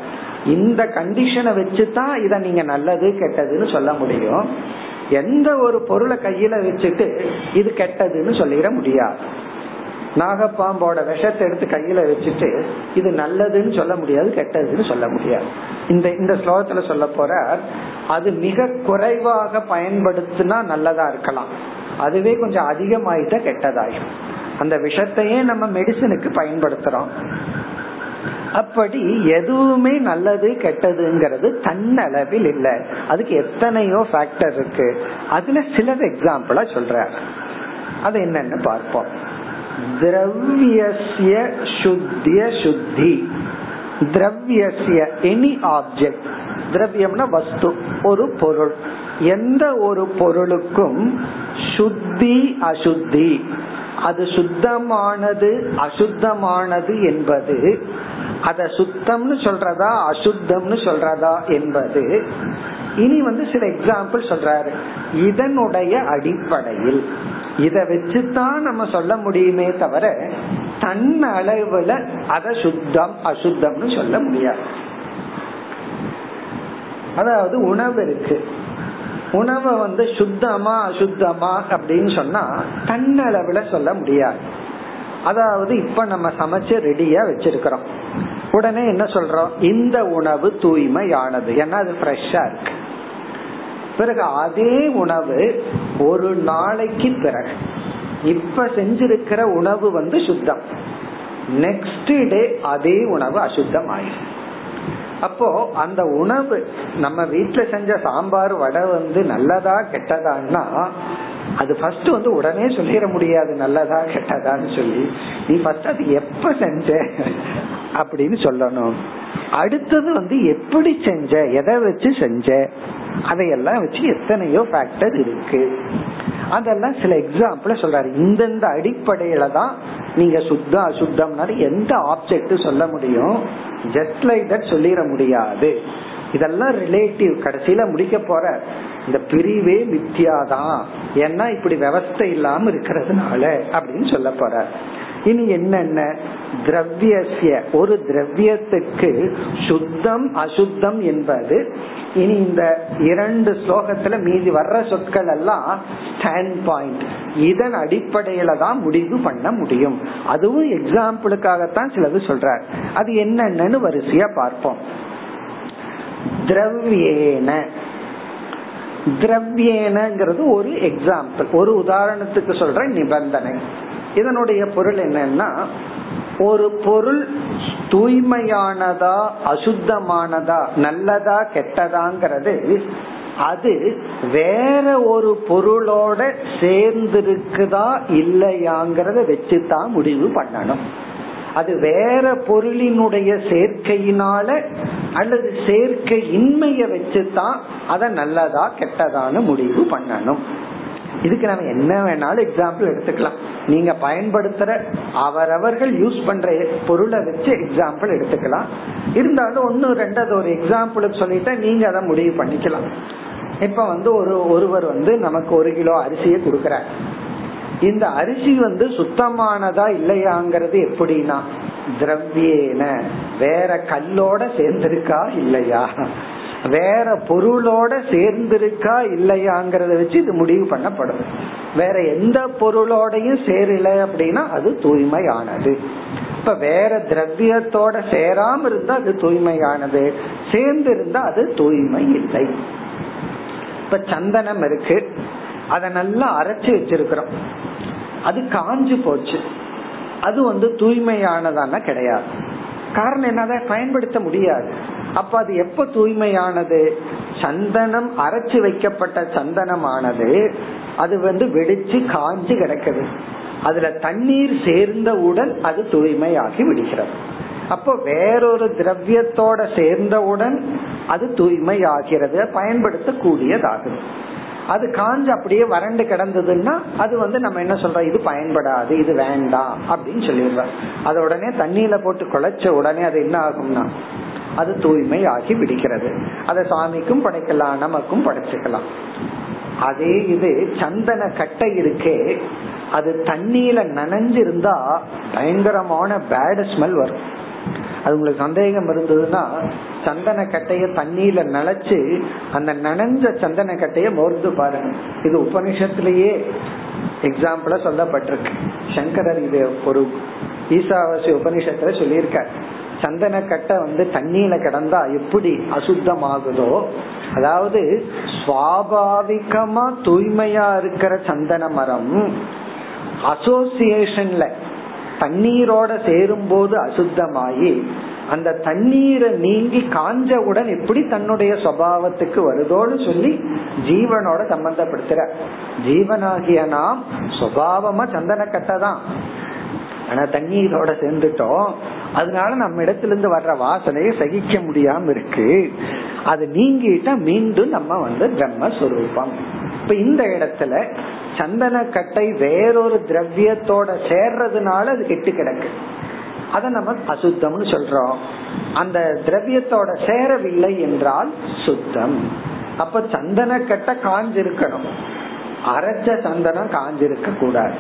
இந்த கண்டிஷனை வச்சுதான் இத நீங்க நல்லது கெட்டதுன்னு சொல்ல முடியும். எந்த ஒரு பொருளை கையில வச்சுட்டு இது கெட்டதுன்னு சொல்லிட முடியாது. நாகப்பாம்போட விஷத்தை எடுத்து கையில வச்சுட்டு இது நல்லதுன்னு சொல்ல முடியாது கெட்டதுன்னு சொல்ல முடியாது. இந்த இந்த ஸ்லோகத்துல சொல்ல போற அது மிக குறைவாக பயன்படுத்தினா நல்லதா இருக்கலாம். அதுவே கொஞ்சம் அதிகமாயிட்டா கெட்டதாயும் அந்த விஷத்தையே நம்ம மெடிசனுக்கு பயன்படுத்துறோம். அப்படி எதுவுமே நல்லது கெட்டதுங்கிறது தன்னளவில் இல்லை. அதுக்கு எத்தனையோ ஃபேக்டர் இருக்கு. அதுல சிலது எக்ஸாம்பிளா சொல்ற அது என்னன்னு பார்ப்போம். திரவியசிய சுத்திய சுத்தி திரவியசிய எனி ஆப்ஜெக்ட் திரவியம்னா வஸ்து ஒரு பொருள் எந்த ஒரு பொருளுக்கும் சுத்தி அசுத்தி அது சுத்தமானது அசுத்தமானது என்பது அத சுத்தம்னு சொல்றதா அசுத்தம்னு சொல்றதா என்பது இனி வந்து சில எக்ஸாம்பிள் சொல்றாரு. இதனுடைய அடிப்படையில் இத வச்சுதான் நம்ம சொல்ல முடியுமே தவிர தன் அளவுல அத சுத்தம் அசுத்தம்னு சொல்ல முடியாது. அதாவது உணவு இருக்கு. உணவை வந்து சுத்தமா அசுத்தமா அப்படின்னு சொன்னா தன்னளவுல சொல்ல முடியாது. அதாவது இப்ப நம்ம சமைச்சு ரெடியா வச்சிருக்கிறோம். உடனே என்ன சொல்றோம்? இந்த உணவு தூய்மையானது. ஏன்னா அது ஃப்ரெஷ்ஷா இருக்கு. பிறகு அதே உணவு ஒரு நாளைக்கு பிறகு. இப்ப செஞ்சிருக்கிற உணவு வந்து சுத்தம். நெக்ஸ்ட் டே அதே உணவு அசுத்தம் ஆயிடும் அப்போ அந்த உணவு நம்ம வீட்டுல செஞ்ச சாம்பார் வடை வந்து நல்லதா கெட்டதான்னா அது ஃபர்ஸ்ட் வந்து உடனே சொல்லிட முடியாது நல்லதா கெட்டதான்னு சொல்லி. நீ ஃபர்ஸ்ட் அது எப்ப செஞ்ச அப்படின்னு சொல்லணும். அடுத்தது வந்து எப்படி செஞ்ச எதை வச்சு செஞ்ச அதையெல்லாம் வச்சு எத்தனையோ ஃபேக்டர் இருக்கு. அதெல்லாம் சில எக்ஸாம்பிள் சொல்றாரு. இந்தந்த அடிப்படையில தான் நீங்க சுத்தம் அசுத்தம்னால எந்த ஆப்ஜெக்ட் சொல்ல முடியும்? ஜஸ்ட் லைக் தட் சொல்லிட முடியாது. இதெல்லாம் ரிலேட்டிவ் கடைசியில முடிக்க போற இந்த பிரிவே மித்தியாதான். ஏன்னா இப்படி விவஸ்தை இல்லாம இருக்கிறதுனால அப்படின்னு சொல்ல போற இனி என்னென்ன? திரவியசிய ஒரு திரவியத்துக்கு சுத்தம் அசுத்தம் என்பது இனி இந்த இரண்டு ஸ்லோகத்துல மீதி வர்ற சொற்கள் எல்லாம் ஸ்டாண்ட் பாயிண்ட் இதன் அடிப்படையில தான் முடிவு பண்ண முடியும். அதுவும் எக்ஸாம்பிளுக்காகத்தான் சிலது சொல்றார். அது என்னென்னு வரிசையா பார்ப்போம். திரவியேன. திரவியேனங்கிறது ஒரு எக்ஸாம்பிள் ஒரு உதாரணத்துக்கு சொல்ற நிபந்தனை. இதனுடைய பொருள் என்னன்னா ஒரு பொருள் தூய்மையானதா அசுத்தமானதா நல்லதா கெட்டதாங்கிறது அது வேற ஒரு பொருளோட சேர்ந்திருக்குதா இல்லையாங்கிறத வச்சுதான் முடிவு பண்ணணும். அது வேற பொருளினுடைய சேர்க்கையினால அல்லது சேர்க்கை இன்மைய வச்சுதான் அத நல்லதா கெட்டதான்னு முடிவு பண்ணணும். இதுக்கு நம்ம என்ன வேணாலும் எக்ஸாம்பிள் எடுத்துக்கலாம். நீங்க பயன்படுத்துற அவரவர்கள் யூஸ் பண்ற பொருளை வச்சு எக்ஸாம்பிள் எடுத்துக்கலாம். இருந்தாலும் ஒன்னு ரெண்டாவது ஒரு எக்ஸாம்பிளுக்கு சொல்லிட்டா நீங்க அதை முடிவு பண்ணிக்கலாம். இப்ப வந்து ஒரு ஒருவர் வந்து நமக்கு ஒரு கிலோ அரிசியை கொடுக்கறார். இந்த அரிசி வந்து சுத்தமானதா இல்லையாங்கிறது எப்படின்னா திரவியேன. வேற கல்லோட சேர்ந்திருக்கா இல்லையா? வேற பொருளோட சேர்ந்திருக்கா இல்லையாங்கிறத வச்சு இது முடிவு பண்ணப்படும். வேற எந்த பொருளோடையும் சேரல அப்படின்னா அது தூய்மையானது. இப்ப வேற திரவியத்தோட சேராம இருந்தா அது தூய்மையானது. சேர்ந்து இருந்தா அது தூய்மை இல்லை. இப்ப சந்தனம் இருக்கு. அத நல்லா அரைச்சு வச்சிருக்கிறோம். அது காஞ்சு போச்சு. அது வந்து தூய்மையானதான கிடையாது. காரணம் என்னதான் பயன்படுத்த முடியாது. அப்ப அது எப்ப தூய்மையானது? சந்தனம் அரைச்சு வைக்கப்பட்ட சந்தனமானது அது வந்து வெடிச்சு காஞ்சு கிடக்குது. அதுல தண்ணீர் சேர்ந்தவுடன் அது தூய்மையாகி விடுகிறது. அப்போ வேறொரு திரவியத்தோட சேர்ந்தவுடன் அது தூய்மை ஆகிறது பயன்படுத்தக்கூடியதாகுது. அது காஞ்சு அப்படியே வறண்டு கிடந்ததுன்னா அது வந்து நம்ம என்ன சொல்றோம்? இது பயன்படாது இது வேண்டாம் அப்படின்னு சொல்லிடுறோம். அதை உடனே தண்ணியில போட்டு குழைச்ச உடனே அது என்ன ஆகும்னா அது தூய்மை ஆகி விடுகிறது. அதை சாமிக்கும் படைக்கலாம் நமக்கும் படைச்சுக்கலாம். அதே இது சந்தன கட்டை இருக்கே அது தண்ணியில நனைஞ்சிருந்தா பயங்கரமான பேட் ஸ்மெல் வரும். அது உங்களுக்கு சந்தேகம் இருந்ததுன்னா சந்தன கட்டைய தண்ணியில நனைச்சு அந்த நனைஞ்ச சந்தன கட்டைய மோர்ந்து பாருங்க. இது உபனிஷத்திலேயே எக்ஸாம்பிளா சொல்லப்பட்டிருக்கு. சங்கரர் இது ஒரு ஈசாவாசி உபனிஷத்துல சொல்லியிருக்கார். சந்தன கட்டை வந்து தண்ணியில கிடந்தா எப்படி அசுத்தமாகுதோ அதாவது சுவாபாவிகமா தூய்மையா இருக்கிற சந்தன மரம் அசோசியேஷன்ல தண்ணீரோட சேரும் போது அசுத்தமாயி அந்த தண்ணீரை நீங்கி காஞ்சவுடன் எப்படி தன்னுடைய சுவாவத்துக்கு வருதோன்னு சொல்லி ஜீவனோட சம்பந்தப்படுத்துற. ஜீவனாகிய நாம் சுவாவமா சந்தன கட்டை தான். ஆனா தண்ணீரோட சேர்ந்துட்டோம். அதனால நம்ம இடத்துல இருந்து வர்ற வாசனையை சகிக்க முடியாம இருக்கு. அது நீங்கிட்டா மீண்டும் நம்ம வந்து பிரம்மஸ்வரூபம். இப்ப இந்த இடத்துல சந்தன கட்டை வேறொரு திரவியத்தோட சேர்றதுனால அது கெட்டு கிடக்கு. அத நம்ம அசுத்தம்னு சொல்றோம். அந்த திரவியத்தோட சேரவில்லை என்றால் சுத்தம். அப்ப சந்தன கட்டை காஞ்சிருக்கணும். அரைச்ச சந்தனம் காஞ்சிருக்க கூடாது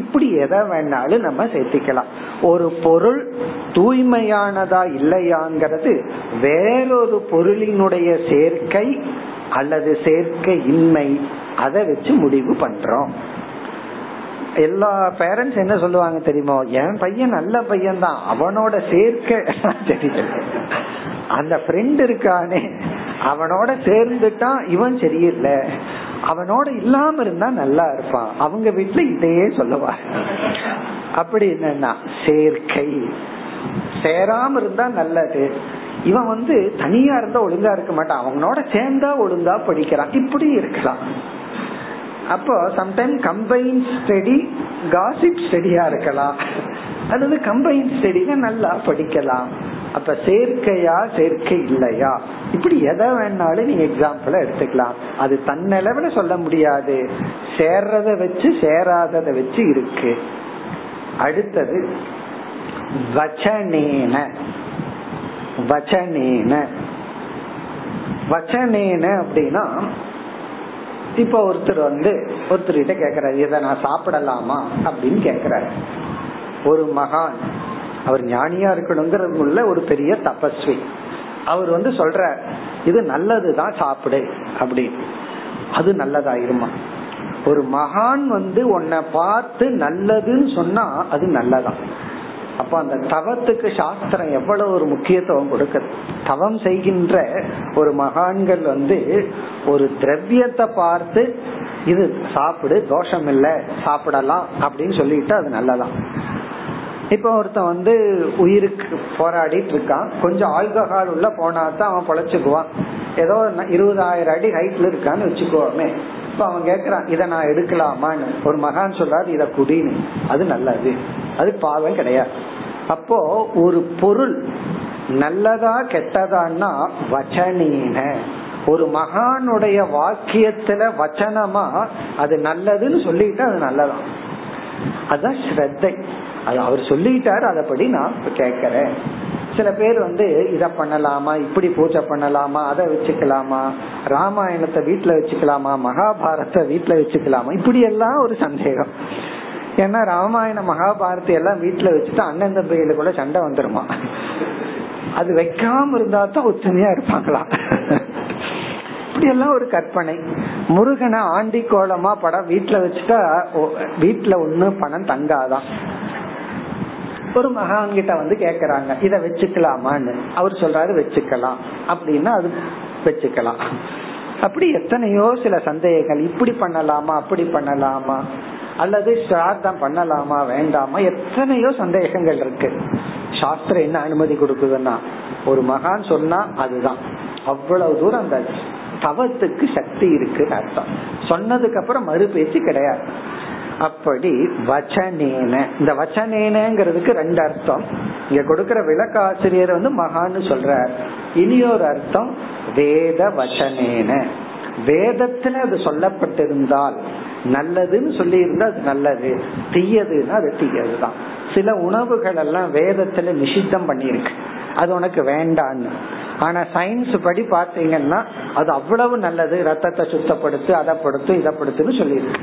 இப்படி எதை வேணாலும் நம்ம சேர்த்திக்கலாம். ஒரு பொருள் தூய்மையானதா இல்லையாங்கிறது வேறொரு பொருளினுடைய சேர்க்கை அல்லது சேர்க்கை இன்மை அதை வச்சு முடிவு பண்றோம். எல்லா பேரண்ட்ஸ் என்ன சொல்லுவாங்க தெரியுமோ என் பையன் நல்ல பையன் தான் அவனோட சேர்க்க தெரியல அந்த ஃப்ரெண்ட் இருக்கானே அவனோட சேர்ந்துட்டான் இவன் சரியில்லை. அவனோட இல்லாம இருந்தா நல்லா இருப்பான். அவங்க வீட்டுல இதையே சொல்லுவா அப்படி என்னன்னா சேர்க்கை. சேராம இருந்தா நல்லது. இவன் வந்து தனியா இருந்தா ஒழுங்கா இருக்க மாட்டான். அவங்களோட சேர்ந்தா ஒழுங்கா படிக்கிறான். இப்படி இருக்கலாம். அப்போ சம்டைம் கம்பைன் ஸ்டடி காசிப் ஸ்டடியா இருக்கலாம். அல்லது கம்பைன் ஸ்டடினா நல்லா படிக்கலாம். அப்ப சேர்க்கையா சேர்க்கை இல்லையா? இப்படி எதை வேணாலும் நீங்க எக்ஸாம்பிள எடுத்துக்கலாம். அது தன்னளவுல சொல்ல முடியாது. சேர்றத வச்சு சேராதத வச்சு இருக்கு. அடுத்தது வச்சனேன. வச்சனேன. வச்சனேன அப்படின்னா இப்ப ஒருத்தர் வந்து ஒருத்தர்கிட்ட கேக்குறாரு இதை நான் சாப்பிடலாமா அப்படின்னு கேக்குறாரு. ஒரு மகான் அவர் ஞானியா உள்ள ஒரு பெரிய தபஸ்வி. அவர் வந்து சொல்ற இது நல்லதுதான் சாப்பிடு அப்படின்னு. அது நல்லதாயிருமா? ஒரு மகான் வந்து உன்னை பார்த்து நல்லதுன்னு சொன்னா அது நல்லதான். அப்ப அந்த தவத்துக்கு சாஸ்திரம் எவ்வளவு ஒரு முக்கியத்துவம் கொடுக்குது. தவம் செய்கின்ற ஒரு மகான்கள் வந்து ஒரு திரவியத்தை பார்த்து இது சாப்பிடு தோஷம் இல்லை சாப்பிடலாம் அப்படின்னு சொல்லிட்டு அது நல்லதான். இப்ப ஒருத்தன் வந்து உயிருக்கு போராடிட்டு இருக்கான். கொஞ்சம் ஆல்கஹால் உள்ள போனா தான் அவன் பொழைச்சுக்குவான். ஏதோ இருபதாயிரம் அடி ஹைட்ல இருக்கான்னு வச்சுக்குவோமே இப்ப அவன் கேக்குறான் இதை நான் எடுக்கலாமான்னு? ஒரு மகான் சொல்றாரு இத குடின்னு. அது நல்லது. அது பாவம் கிடையாது. அப்போ ஒரு பொருள் நல்லதா கெட்டதான்னா வச்சனீன ஒரு மகானுடைய வாக்கியத்துல வச்சனமா அது நல்லதுன்னு சொல்லிட்டு அது நல்லதான். அதுதான் ஸ்ரத்தை. அது அவர் சொல்லிட்டாரு அதப்படி நான் கேக்குறேன் சில பேர் வந்து இத பண்ணலாமா? இப்படி பூஜை பண்ணலாமா? அதை வச்சுக்கலாமா? ராமாயணத்தை வீட்டுல வச்சுக்கலாமா? மகாபாரத்தை வீட்டுல வச்சுக்கலாமா? இப்படி எல்லாம் ஒரு சந்தேகம். ஏன்னா ராமாயண மகாபாரத்தை எல்லாம் வீட்டுல வச்சுட்டு அண்ணன் தம்பியில கூட சண்டை வந்துருமா? அது வைக்காம இருந்தா தான் ஒத்துமையா இருப்பாங்களா? இப்படி எல்லாம் ஒரு கற்பனை. முருகனை ஆண்டி கோலமா படம் வீட்டுல வச்சுட்டா வீட்டுல ஒண்ணு பணம் தங்காதான். ஒரு மகான் கிட்ட வந்து கேக்குறாங்க. இத வச்சுக்கலாமான்னு. அவர் சொல்றாரு வச்சுக்கலாம். அப்படின்னா அது வச்சுக்கலாம். அப்படி எத்தனையோ சில சந்தேகங்கள். இப்படி பண்ணலாமா அப்படி பண்ணலாமா? அல்லது சிரார்த்தம் பண்ணலாமா வேண்டாமா? எத்தனையோ சந்தேகங்கள் இருக்கு. சாஸ்திரம் என்ன அனுமதி கொடுக்குதுன்னா ஒரு மகான் சொன்னா அதுதான். அவ்வளவு தூரம் அந்த தவத்துக்கு சக்தி இருக்குன்னு அர்த்தம். சொன்னதுக்கு அப்புறம் மறு பேச்சு கிடையாது. அப்படி வச்சனேன. இந்த வச்சனேனங்கிறதுக்கு ரெண்டு அர்த்தம். இங்க கொடுக்கிற விளக்காசிரியர் வந்து மகான்னு சொல்றார். இனியொரு அர்த்தம் வேத வச்சனேன. வேதத்துல அது சொல்லப்பட்டிருந்தால் நல்லதுன்னு சொல்லி இருந்தா அது நல்லது. தீயதுன்னா அது தீயதுதான். சில உணவுகள் எல்லாம் வேதத்துல நிஷித்தம் பண்ணிருக்கு அது உனக்கு வேண்டான்னு. ஆனா சயின்ஸ் படி பாத்தீங்கன்னா அது அவ்வளவு நல்லது. ரத்தத்தை சுத்தப்படுத்து அதை படுத்து இதை படுத்துன்னு சொல்லியிருக்கு.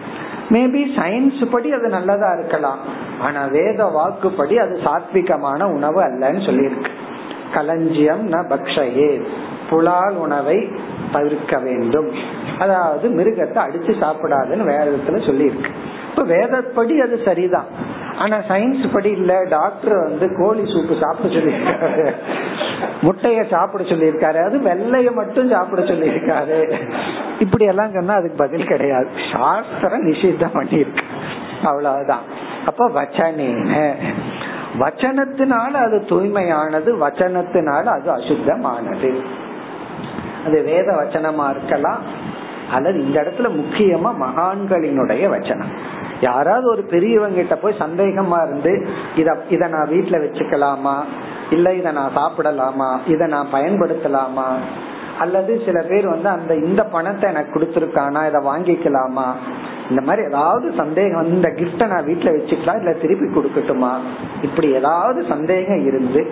மேபி சயின்ஸ் படி அது நல்லதா இருக்கலாம். ஆனா வேத வாக்குப்படி அது சாத்விகமான உணவு அல்லன்னு சொல்லியிருக்கு. களஞ்சியம் ந பக்ஷயே. புலால் உணவை தவிர்க்க வேண்டும். அதாவது மிருகத்தை அடிச்சு சாப்பிடாதுன்னு வேதத்துல சொல்லியிருக்கு. இப்ப வேதப்படி அது சரிதான். ஆனா சயின்ஸ் படி இல்ல டாக்டர் வந்து கோழி சூப்பு சாப்பிட சொல்லியிருக்காரு. முட்டைய சாப்பிட சொல்லியிருக்காரு. அது வெள்ளைய மட்டும் சாப்பிட சொல்லியிருக்காரு. இப்படி எல்லாம் சொன்னா அதுக்கு பதில் கிடையாது. சாஸ்திரம் நிஷித்தம் பண்ணியிருக்கு. அவ்வளவுதான். அப்ப வச்சனேன வச்சனத்தினால அது தூய்மையானது வச்சனத்தினால அது அசுத்தமானது. அது வேத வச்சனமா இருக்கலாம் அல்லது இந்த இடத்துல முக்கியமா மகான்களினுடைய வச்சனம். யாராவது ஒரு பெரியவங்கிட்ட போய் சந்தேகமா இருந்து இத இத நான் வீட்டுல வச்சுக்கலாமா? இல்ல இத நான் சாப்பிடலாமா? இத நான் பயன்படுத்தலாமா? அல்லது சில பேர் வந்து அந்த இந்த பணத்தை எனக்கு கொடுத்துருக்கானா? இதை வாங்கிக்கலாமா? இந்த மாதிரி ஏதாவது சந்தேகம் இந்த கிஃப்ட நான் வீட்டுல வச்சுக்கலாம் இல்ல திருப்பி கொடுக்கட்டுமா? இப்படி ஏதாவது சந்தேகம் இருந்து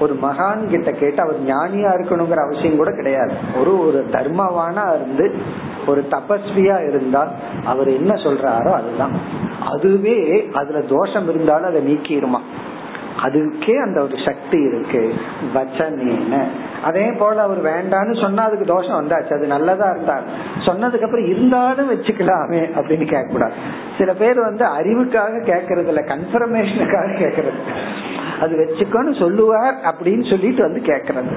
ஒரு மகான் கிட்ட கேட்டு அவர் ஞானியா இருக்கணுங்கிற அவசியம் கூட கிடையாது. ஒரு ஒரு தர்மவானா இருந்து ஒரு தபஸ்வியா இருந்தால் அவர் என்ன சொல்றாரோ அதுதான். அதுவே அதுல தோஷம் இருந்தாலும் அதை நீக்கிடுமா அதுக்கே அந்த ஒரு சக்தி இருக்கு. வச்சனேன அதே போல அவர் வேண்டான்னு சொன்னா அதுக்கு தோஷம் வந்தாச்சு. அது நல்லதா இருந்தா சொன்னதுக்கு அப்புறம் இருந்தாலும் வச்சுக்கலாமே அப்படின்னு கேட்க கூடாது சில பேர் வந்து அறிவுக்காக கேட்கறது இல்ல கன்ஃபர்மேஷனுக்காக கேட்கறது. அது வச்சுக்கோன்னு சொல்லுவார் அப்படின்னு சொல்லிட்டு வந்து கேக்குறது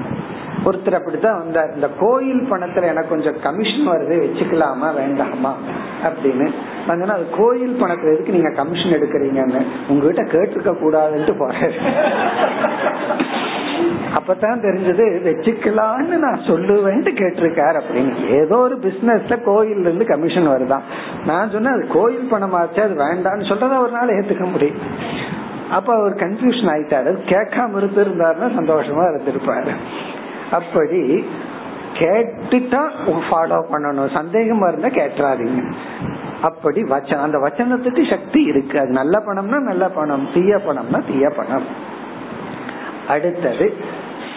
ஒருத்தர் அப்படித்தான் வந்தார். இந்த கோயில் பணத்துல எனக்கு கொஞ்சம் கமிஷன் வருது வச்சுக்கலாமா வேண்டாமா அப்படின்னு. நான் அது கோயில் பணத்துல எதுக்கு நீங்க கமிஷன் எடுக்கிறீங்கன்னு உங்ககிட்ட கேட்டிருக்க கூடாதுன்ட்டு போறாரு. அப்பதான் தெரிஞ்சது வச்சுக்கலான்னு நான் சொல்லுவேன்ட்டு கேட்டிருக்காரு அப்படின்னு. ஏதோ ஒரு பிசினஸ்ல கோயில் இருந்து கமிஷன் வருதான் நான் சொன்னேன் அது கோயில் பணமாச்சு அது வேண்டாம்னு சொல்றத ஒரு நாள் ஏத்துக்க முடியும். அப்ப அவர் கன்ஃபியூஷன் ஆயிட்டாரு. கேட்காம இருந்திருந்தாருன்னா சந்தோஷமா இருந்திருப்பாரு. அப்படி கேட்டுட்டா ஃபாலோ பண்ணணும். சந்தேகமா இருந்தா கேட்டுறாதீங்க. அப்படி வச்சனம் அந்த வச்சனத்துக்கு சக்தி இருக்கு. அது நல்ல பணம்னா நல்ல பணம். தீய பணம்னா தீய பணம். அடுத்தது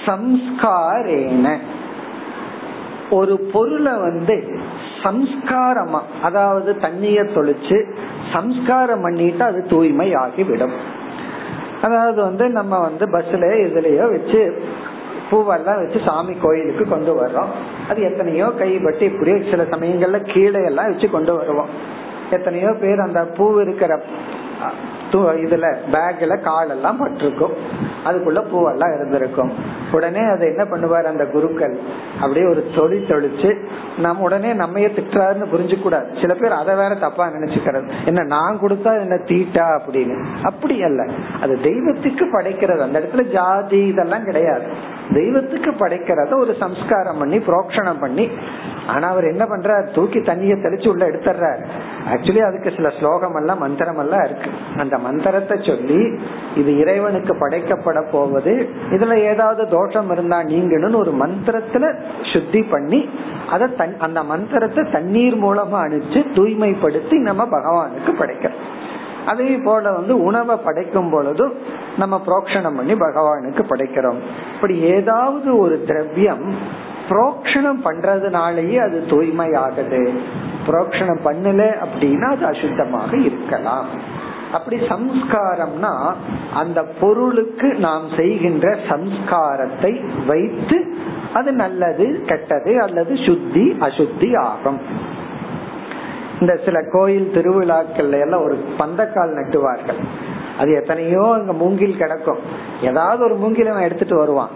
சம்ஸ்காரேன. ஒரு பொருளை வந்து சம்ஸ்காரமா அதாவது தண்ணிய தொழிச்சு சம்ஸ்காரம் பண்ணிட்டு அது தூய்மை ஆகிவிடும் அதாவது வந்து நம்ம வந்து பஸ்ல இதுலயோ வச்சு பூவெல்லாம் வச்சு சாமி கோயிலுக்கு கொண்டு வர்றோம். அது எத்தனையோ கைப்பட்டு இப்படியே சில சமயங்கள்ல கீழே எல்லாம் வச்சு கொண்டு வருவோம். எத்தனையோ பேர் அந்த பூ இருக்கிற இதுல பேக்ல காலெல்லாம் பட்டிருக்கும். அதுக்குள்ள பூவெல்லாம் இருந்திருக்கும். உடனே அதை என்ன பண்ணுவார் அந்த குருக்கள்? அப்படியே ஒரு தொழி தொழிச்சு நம்ம உடனே நம்மையே திட்டுறாருன்னு புரிஞ்சு கூடாது சில பேர் அதை வேற தப்பா நினைச்சுக்கிறது. என்ன நான் கொடுத்தா என்ன தீட்டா அப்படின்னு. அப்படி அல்ல. அது தெய்வத்துக்கு படைக்கிறது. அந்த இடத்துல ஜாதி இதெல்லாம் கிடையாது. தெய்வத்துக்கு படைக்கிறத ஒரு சம்ஸ்காரம் பண்ணி புரோக்ஷணம் பண்ணி ஆனா அவர் என்ன பண்றாரு? தூக்கி தண்ணியை தெளிச்சு உள்ள எடுத்துறார் ஆக்சுவலி அதுக்கு சில ஸ்லோகம் எல்லாம் மந்திரம் எல்லாம் இருக்கு. அந்த மந்திரத்தை சொல்லி இது இறைவனுக்கு படைக்கப்பட போவது இதுல ஏதாவது தோஷம் இருந்தா நீங்கணும்னு ஒரு மந்திரத்துல சுத்தி பண்ணி அதை அந்த மந்திரத்தை தண்ணீர் மூலமா அணிச்சு தூய்மைப்படுத்தி நம்ம பகவானுக்கு படைக்கிறோம். அதே போல வந்து உணவை படைக்கும் பொழுதும் நம்ம புரோக்ஷணம் பண்ணி பகவானுக்கு படைக்கிறோம். இப்படி ஏதாவது ஒரு திரவியம் புரோக்ஷணம் பண்றதுனாலயே அது தூய்மை ஆகுது புரோக்ஷணம் பண்ணல அப்படின்னா அது அசுத்தமாக இருக்கலாம். அப்படி சம்ஸ்காரம்னா அந்த பொருளுக்கு நாம் செய்கின்ற சம்ஸ்காரத்தை வைத்து அது நல்லது கெட்டது அல்லது சுத்தி அசுத்தி ஆகும். இந்த சில கோயில் திருவிழாக்கள்ல எல்லாம் ஒரு பந்தக்கால் நட்டுவார்கள். அது எத்தனையோ அங்க மூங்கில் கிடக்கும். ஏதாவது ஒரு மூங்கில அவன் எடுத்துட்டு வருவான்.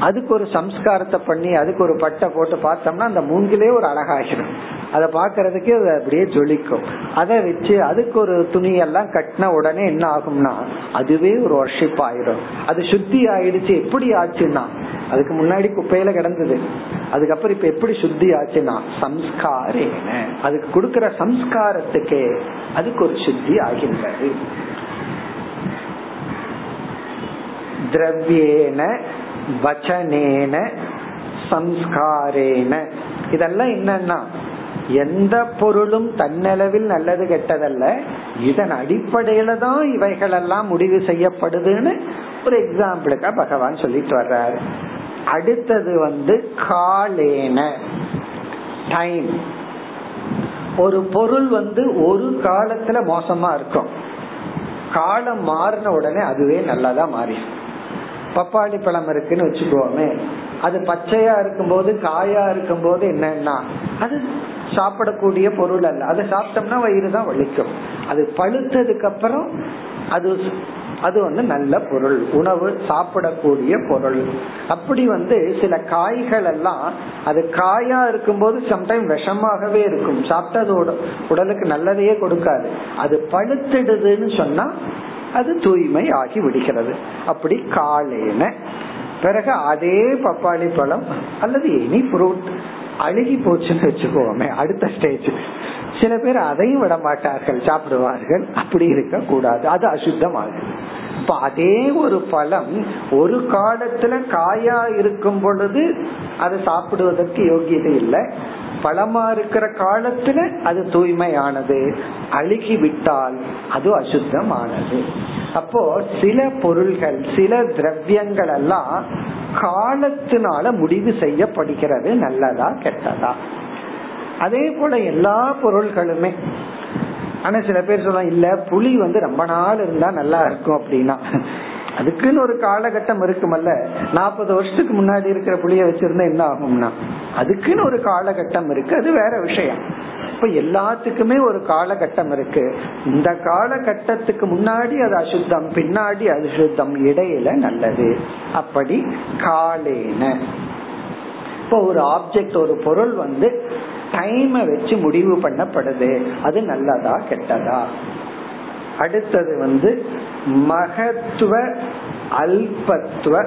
அதுக்கு ஒரு சம்ஸ்காரத்தை பண்ணி அதுக்கு ஒரு பட்டை போட்டு பார்த்தோம்னா அந்த மூங்கிலே ஒரு அழகாகிடும் அதை பாக்குறதுக்கு அது அப்படியே ஜொலிக்கும். அதை வச்சு அதுக்கு ஒரு துணியெல்லாம் கட்டின உடனே என்ன ஆகும்னா அதுவே ஒரு ஒர்ஷிப் ஆயிடும் அது சுத்தி ஆயிடுச்சு எப்படி ஆச்சுன்னா அதுக்கு முன்னாடி குப்பையில கிடந்தது. அதுக்கப்புறம் இப்ப எப்படி சுத்தி ஆச்சுன்னா சம்ஸ்காரே அதுக்கு கொடுக்கற சம்ஸ்காரத்துக்கே அதுக்கு ஒரு சுத்தி ஆகின்றது. திரவியேன வச்சனேன சம்ஸ்காரேன. இதெல்லாம் என்னன்னா எந்த பொருளும் தன்னளவில் நல்லது கெட்டதல்ல இதன் அடிப்படையில தான் இவைகள் எல்லாம் முடிவு செய்யப்படுதுன்னு ஒரு எக்ஸாம்பிளுக்கா பகவான் சொல்லிட்டு வர்றாரு. அடுத்தது வந்து காலேன. டைம் ஒரு பொருள் வந்து ஒரு காலத்துல மோசமா இருக்கும். காலம் மாறின உடனே அதுவே நல்லதா மாறிடும். பப்பாளி பழம் இருக்குன்னு வச்சுக்கோமே. அது பச்சையா இருக்கும்போது காயா இருக்கும்போது என்னன்னா அது சாப்பிடக்கூடிய பொருள் அல்ல. அதை சாப்பிட்டோம்னா வயிறு தான் வலிக்கும். அது பழுத்ததுக்கு அப்புறம் அது அது வந்து நல்ல பொருள். உணவு சாப்பிடக்கூடிய பொருள். அப்படி வந்து சில காய்கள் எல்லாம் அது காயா இருக்கும்போது சம்டைம் விஷமாகவே இருக்கும். சாப்பிட்டது உடலுக்கு நல்லதையே கொடுக்காது. அது பழுத்திடுதுன்னு சொன்னா அது தூய்மை ஆகி விடுகிறது. அப்படி காலேன பிறகு அதே பப்பாளி பழம் அல்லது எனி ஃப்ரூட் அழுகி போச்சுன்னு வச்சுக்கோமே அடுத்த ஸ்டேஜ் சில பேர் அதையும் விட மாட்டார்கள் சாப்பிடுவார்கள். அப்படி இருக்க கூடாது அது அசுத்தமாகும் இப்ப அதே ஒரு பழம் ஒரு காலத்துல காயா இருக்கும் பொழுது அதை சாப்பிடுவதற்கு யோகியதை இல்லை. பழமா இருக்கிற காலத்துல அது தூய்மையானது. அழுகி விட்டால் அது அசுத்தமானது. அப்போ சில பொருள்கள் சில திரவியங்கள் எல்லாம் காலத்தினால முடிவு செய்யப்படுகிறது. நல்லதா கெட்டதா. அதே போல எல்லா பொருள்களுமே. ஆனா சில பேர் சொல்லலாம் இல்ல புளி வந்து ரொம்ப நாள் இருந்தா நல்லா இருக்கும் அப்படின்னா. அதுக்குன்னு ஒரு காலகட்டம் இருக்குமல்ல. நாற்பது வருஷத்துக்கு முன்னாடி இருக்கிற புளிய வச்சிருந்தா என்ன ஆகும்னா? அதுக்குன்னு ஒரு காலகட்டம் இருக்கு அது வேற விஷயம். இப்ப எல்லாத்துக்குமே ஒரு காலகட்டம் இருக்கு. இந்த காலகட்டத்துக்கு முன்னாடி அது அசுத்தம் பின்னாடி அது சுத்தம் இடையில நல்லது. அப்படி காலேன. இப்போ ஒரு ஆப்ஜெக்ட் ஒரு பொருள் வந்து டைமை வச்சு முடிவு பண்ணப்படுது. அது நல்லதா கெட்டதா? அடுத்தது வந்து மகத்துவ அல்பத்துவ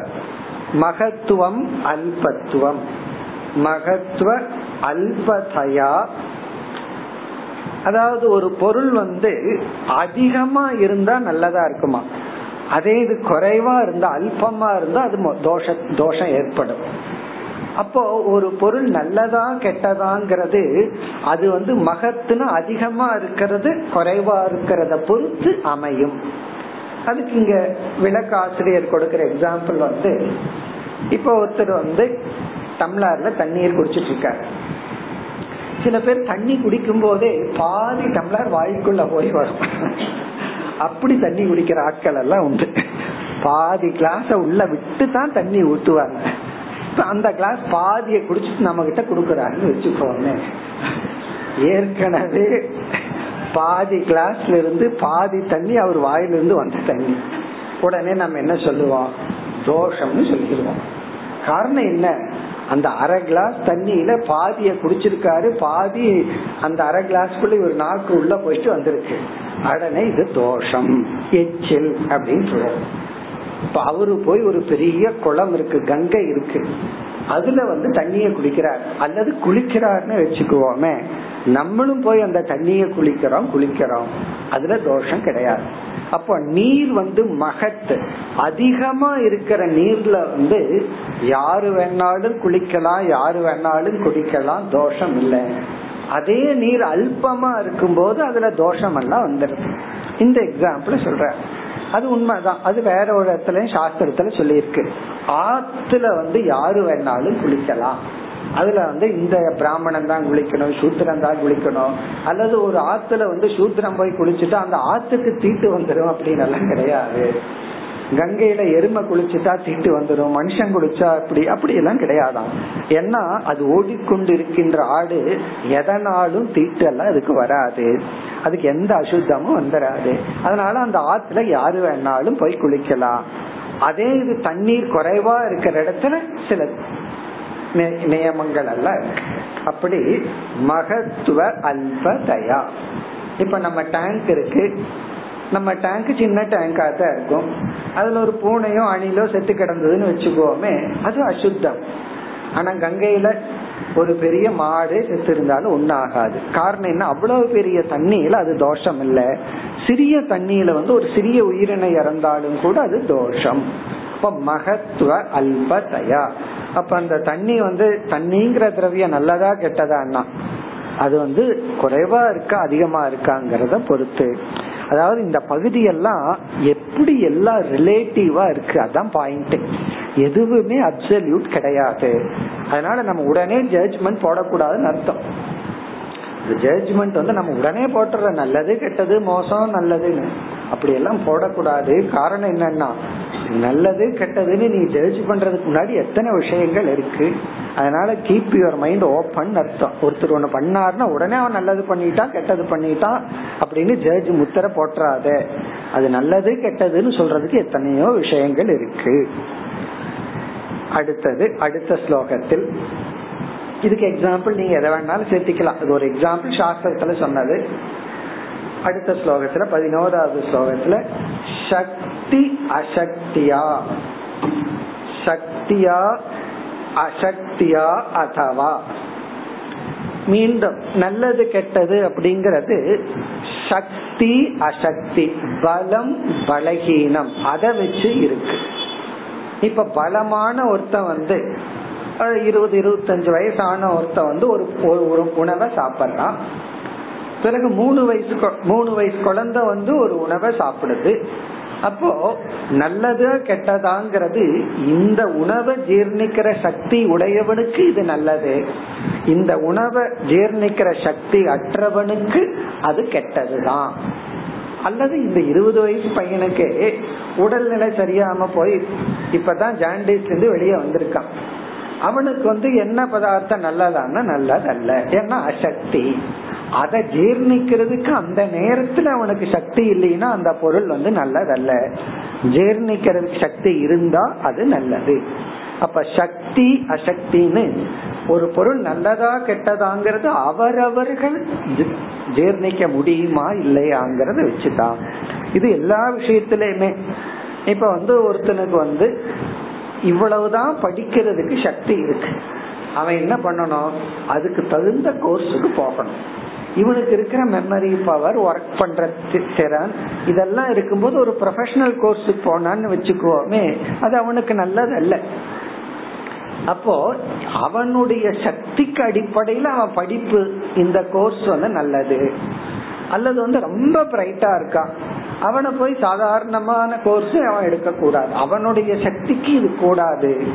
மகத்துவம் அல்பத்துவம். மகத்துவ அல்பதயா. அதாவது ஒரு பொருள் வந்து அதிகமா இருந்தா நல்லதா இருக்குமா? அதே இது குறைவா இருந்தா அல்பமா இருந்தா அது தோஷ தோஷம் ஏற்படும். அப்போ ஒரு பொருள் நல்லதா கெட்டதாங்கிறது அது வந்து மகத்துன்னு அதிகமா இருக்கிறது குறைவா இருக்கிறத பொறுத்து அமையும். அதுக்கு இங்க விளக்க ஆசிரியர் கொடுக்கிற எக்ஸாம்பிள் வந்து இப்போ ஒருத்தர் வந்து டம்ளர்ல தண்ணீர் குடிச்சிட்டு இருக்காரு. சில பேர் தண்ணி குடிக்கும் போதே பாதி டம்ளர் வாய்க்குள்ள போய் வரும். அப்படி தண்ணி குடிக்கிற ஆட்கள் எல்லாம் உண்டு. பாதி கிளாஸ உள்ள விட்டு தான் தண்ணி ஊத்துவாங்க. அந்த கிளாஸ் பாதியை குடிச்சிட்டு நம்ம கிட்ட குடுக்கறாருன்னு வச்சுக்கோமே. ஏற்கனவே பாதி கிளாஸ்ல இருந்து பாதி தண்ணி அவர் வாயிலிருந்து வந்த தண்ணி. உடனே நம்ம என்ன சொல்லுவோம்? தோஷம்னு சொல்லிடுவோம். காரணம் என்ன? அந்த அரை கிளாஸ் தண்ணியில பாதிய குடிச்சிருக்காரு. பாதி அந்த அரை கிளாஸ்க்குள்ள ஒரு நாக்கு உள்ள போயிட்டு வந்திருக்கு. உடனே இது தோஷம். எச்சில் அப்படின்னு சொல்லுவோம் இப்ப அவரு போய் ஒரு பெரிய குளம் இருக்கு கங்கை இருக்கு. அதுல வந்து தண்ணிய குளிக்கிறார் அல்லது குளிக்கிறார்னு வச்சுக்குவோமே. நம்மளும் போய் அந்த தண்ணிய குளிக்கிறோம் குளிக்கிறோம். அதுல தோஷம் கிடையாது. அப்ப நீர் வந்து மகத்து. அதிகமா இருக்கிற நீர்ல வந்து யாரு வேணாலும் குளிக்கலாம் யாரு வேணாலும் குடிக்கலாம் தோஷம் இல்லை. அதே நீர் அல்பமா இருக்கும் போது அதுல தோஷம் எல்லாம் வந்துடுது. இந்த எக்ஸாம்பிள் சொல்றேன். அது உண்மைதான். அது வேற ஒரு இடத்துல சாஸ்திரத்துல சொல்லியிருக்கு. ஆத்துல வந்து யாரு வேணாலும் குளிக்கலாம். அதுல வந்து இந்த பிராமணன் தான் குளிக்கணும் சூத்திரம் தான் குளிக்கணும். அல்லது ஒரு ஆத்துல வந்து சூத்திரம் போய் குளிச்சுட்டு அந்த ஆத்துக்கு தீட்டு வந்துடும் அப்படின்னு எல்லாம் கிடையாது. கங்கையில எருமை குளிச்சுட்டா தீட்டு வந்துடும் மனுஷன் குளிச்சா அப்படி அப்படி எல்லாம் கிடையாதான் ஏன்னா அது ஓடிக்கொண்டு இருக்கின்ற ஆடு எதனாலும் தீட்டு எல்லாம் அதுக்கு வராது. அதுக்கு எந்த அசுத்தமும் வந்துடாது அதனால அந்த ஆத்துல யாரு வேணாலும் போய் குளிக்கலாம். அதே இது தண்ணீர் குறைவா இருக்கிற இடத்துல சில நியமங்கள் அல்ல அப்படி மகத்துவ அல்பதயா. இப்ப நம்ம டேங்க் இருக்கு. நம்ம டேங்க் சின்ன டேங்கா தான் இருக்கும். அதுல ஒரு பூனையோ அணிலோ செத்து கிடந்ததுன்னு வச்சுக்கோமே அது அசுத்தம். ஆனா கங்கையில ஒரு பெரிய மாடு செத்து இருந்தாலும் ஒன்னாகாது காரணம் என்ன? அவ்வளவு பெரிய தண்ணியில அது தோஷம் இல்ல. சிறிய தண்ணியில வந்து ஒரு சிறிய உயிரினை இறந்தாலும் கூட அது தோஷம். இப்ப மகத்துவ அல்பதயா அப்ப அந்த தண்ணி வந்து தண்ணிங்கிற திரவியம் நல்லதா கெட்டதான்னா அது வந்து குறைவா இருக்கா அதிகமா இருக்காங்கிறத பொறுத்து. அதாவது இந்த பகுதியெல்லாம் எப்படி எல்லாம் ரிலேட்டிவா இருக்கு அதான் பாயிண்ட் எதுவுமே அப்சல்யூட் கிடையாது. அதனால நம்ம உடனே ஜட்ஜ்மெண்ட் போடக்கூடாதுன்னு அர்த்தம். ஜட்ஜ்மெண்ட் வந்து நம்ம உடனே போட்டுற நல்லது கெட்டது மோசம் நல்லதுன்னு. அப்படி எல்லாம் போடக்கூடாது. காரணம் என்னன்னா நல்லது கெட்டதுன்னு நீ ஜட்ஜ் பண்றதுக்கு முன்னாடி எத்தனை விஷயங்கள் இருக்கு? அதனால கீப் யுவர் மைண்ட் ஓப்பன் அர்த்தம். ஒருத்தர் ஒண்ணு பண்ணாருன்னா உடனே அவன் நல்லது பண்ணிட்டான் கெட்டது பண்ணிட்டான் அப்படின்னு ஜட்ஜ் முத்திர போட்டுறாத அது நல்லது கெட்டதுன்னு சொல்றதுக்கு எத்தனையோ விஷயங்கள் இருக்கு. அடுத்தது அடுத்த ஸ்லோகத்தில். இதுக்கு எக்ஸாம்பிள் நீங்க எதை வேணாலும் சேர்த்திக்கலாம். அது ஒரு எக்ஸாம்பிள் சாஸ்திரத்துல சொன்னது. அடுத்த ஸ்லோகத்துல பதினோராவது ஸ்லோகத்துல சக்தி அசக்தியா. சக்தியா அசக்தியா அதவா மீண்டும் நல்லது கெட்டது அப்படிங்கறது சக்தி அசக்தி பலம் பலகீனம். அதை வச்சு இருக்கு. இப்ப பலமான ஒருத்தன் வந்து இருபது இருபத்தஞ்சு வயசான ஒருத்தன் வந்து ஒரு ஒரு உணவை சாப்பிட்றான். பிறகு மூணு வயசு மூணு வயசு குழந்தை வந்து ஒரு உணவை சாப்பிடுது. அப்போ நல்லதா கெட்டதாங்கிறது இந்த உணவை ஜீர்ணிக்கிற சக்தி உடையவனுக்கு இது நல்லது. இந்த உணவை ஜீர்ணிக்கிற சக்தி அற்றவனுக்கு அது கெட்டதுதான். அல்லது இந்த இருபது வயசு பையனுக்கு உடல்நிலை சரியாம போய் இப்பதான் ஜாண்டிஸ்ல இருந்து வெளியே வந்திருக்கான். அவனுக்கு வந்து என்ன பதார்த்தம் நல்லதான்னா நல்லதல்ல. ஏன்னா அசக்தி. அதை ஜீர்ணிக்கிறதுக்கு அந்த நேரத்துல அவனுக்கு சக்தி இல்லைன்னா அந்த பொருள் வந்து நல்லதல்ல. ஜீர்ணிக்கிறதுக்கு சக்தி இருந்தா அது நல்லது. அப்ப சக்தி அசக்தின்னு ஒரு பொருள் நல்லதா கெட்டதாங்கிறது அவரவர்கள் ஜீர்ணிக்க முடியுமா இல்லையாங்கிறத வச்சுதான். இது எல்லா விஷயத்திலயுமே. இப்ப வந்து ஒருத்தனுக்கு வந்து இவ்வளவுதான் படிக்கிறதுக்கு சக்தி இருக்கு. அவன் என்ன பண்ணணும்? அதுக்கு தகுந்த கோர்ஸுக்கு போகணும். இவனுக்கு இருக்கிற மெமரி பவர் ஒர்க் பண்ற திறன் இதெல்லாம் இருக்கும்போது ஒரு ப்ரொஃபஷனல் கோர்ஸுக்கு போனான்னு வச்சுக்குவோமே அது அவனுக்கு நல்லது அல்ல அப்போ அவனுடைய சக்திக்கு அடிப்படையில அவன் படிப்பு இந்த கோர்ஸ் வந்து நல்லது. அல்லது வந்து ரொம்ப பிரைட்டா இருக்கான். அவனை போய் சாதாரணமான கோர்ஸ் அவன் எடுக்க கூடாது அவனுடைய சக்திக்கு இது கூடாது.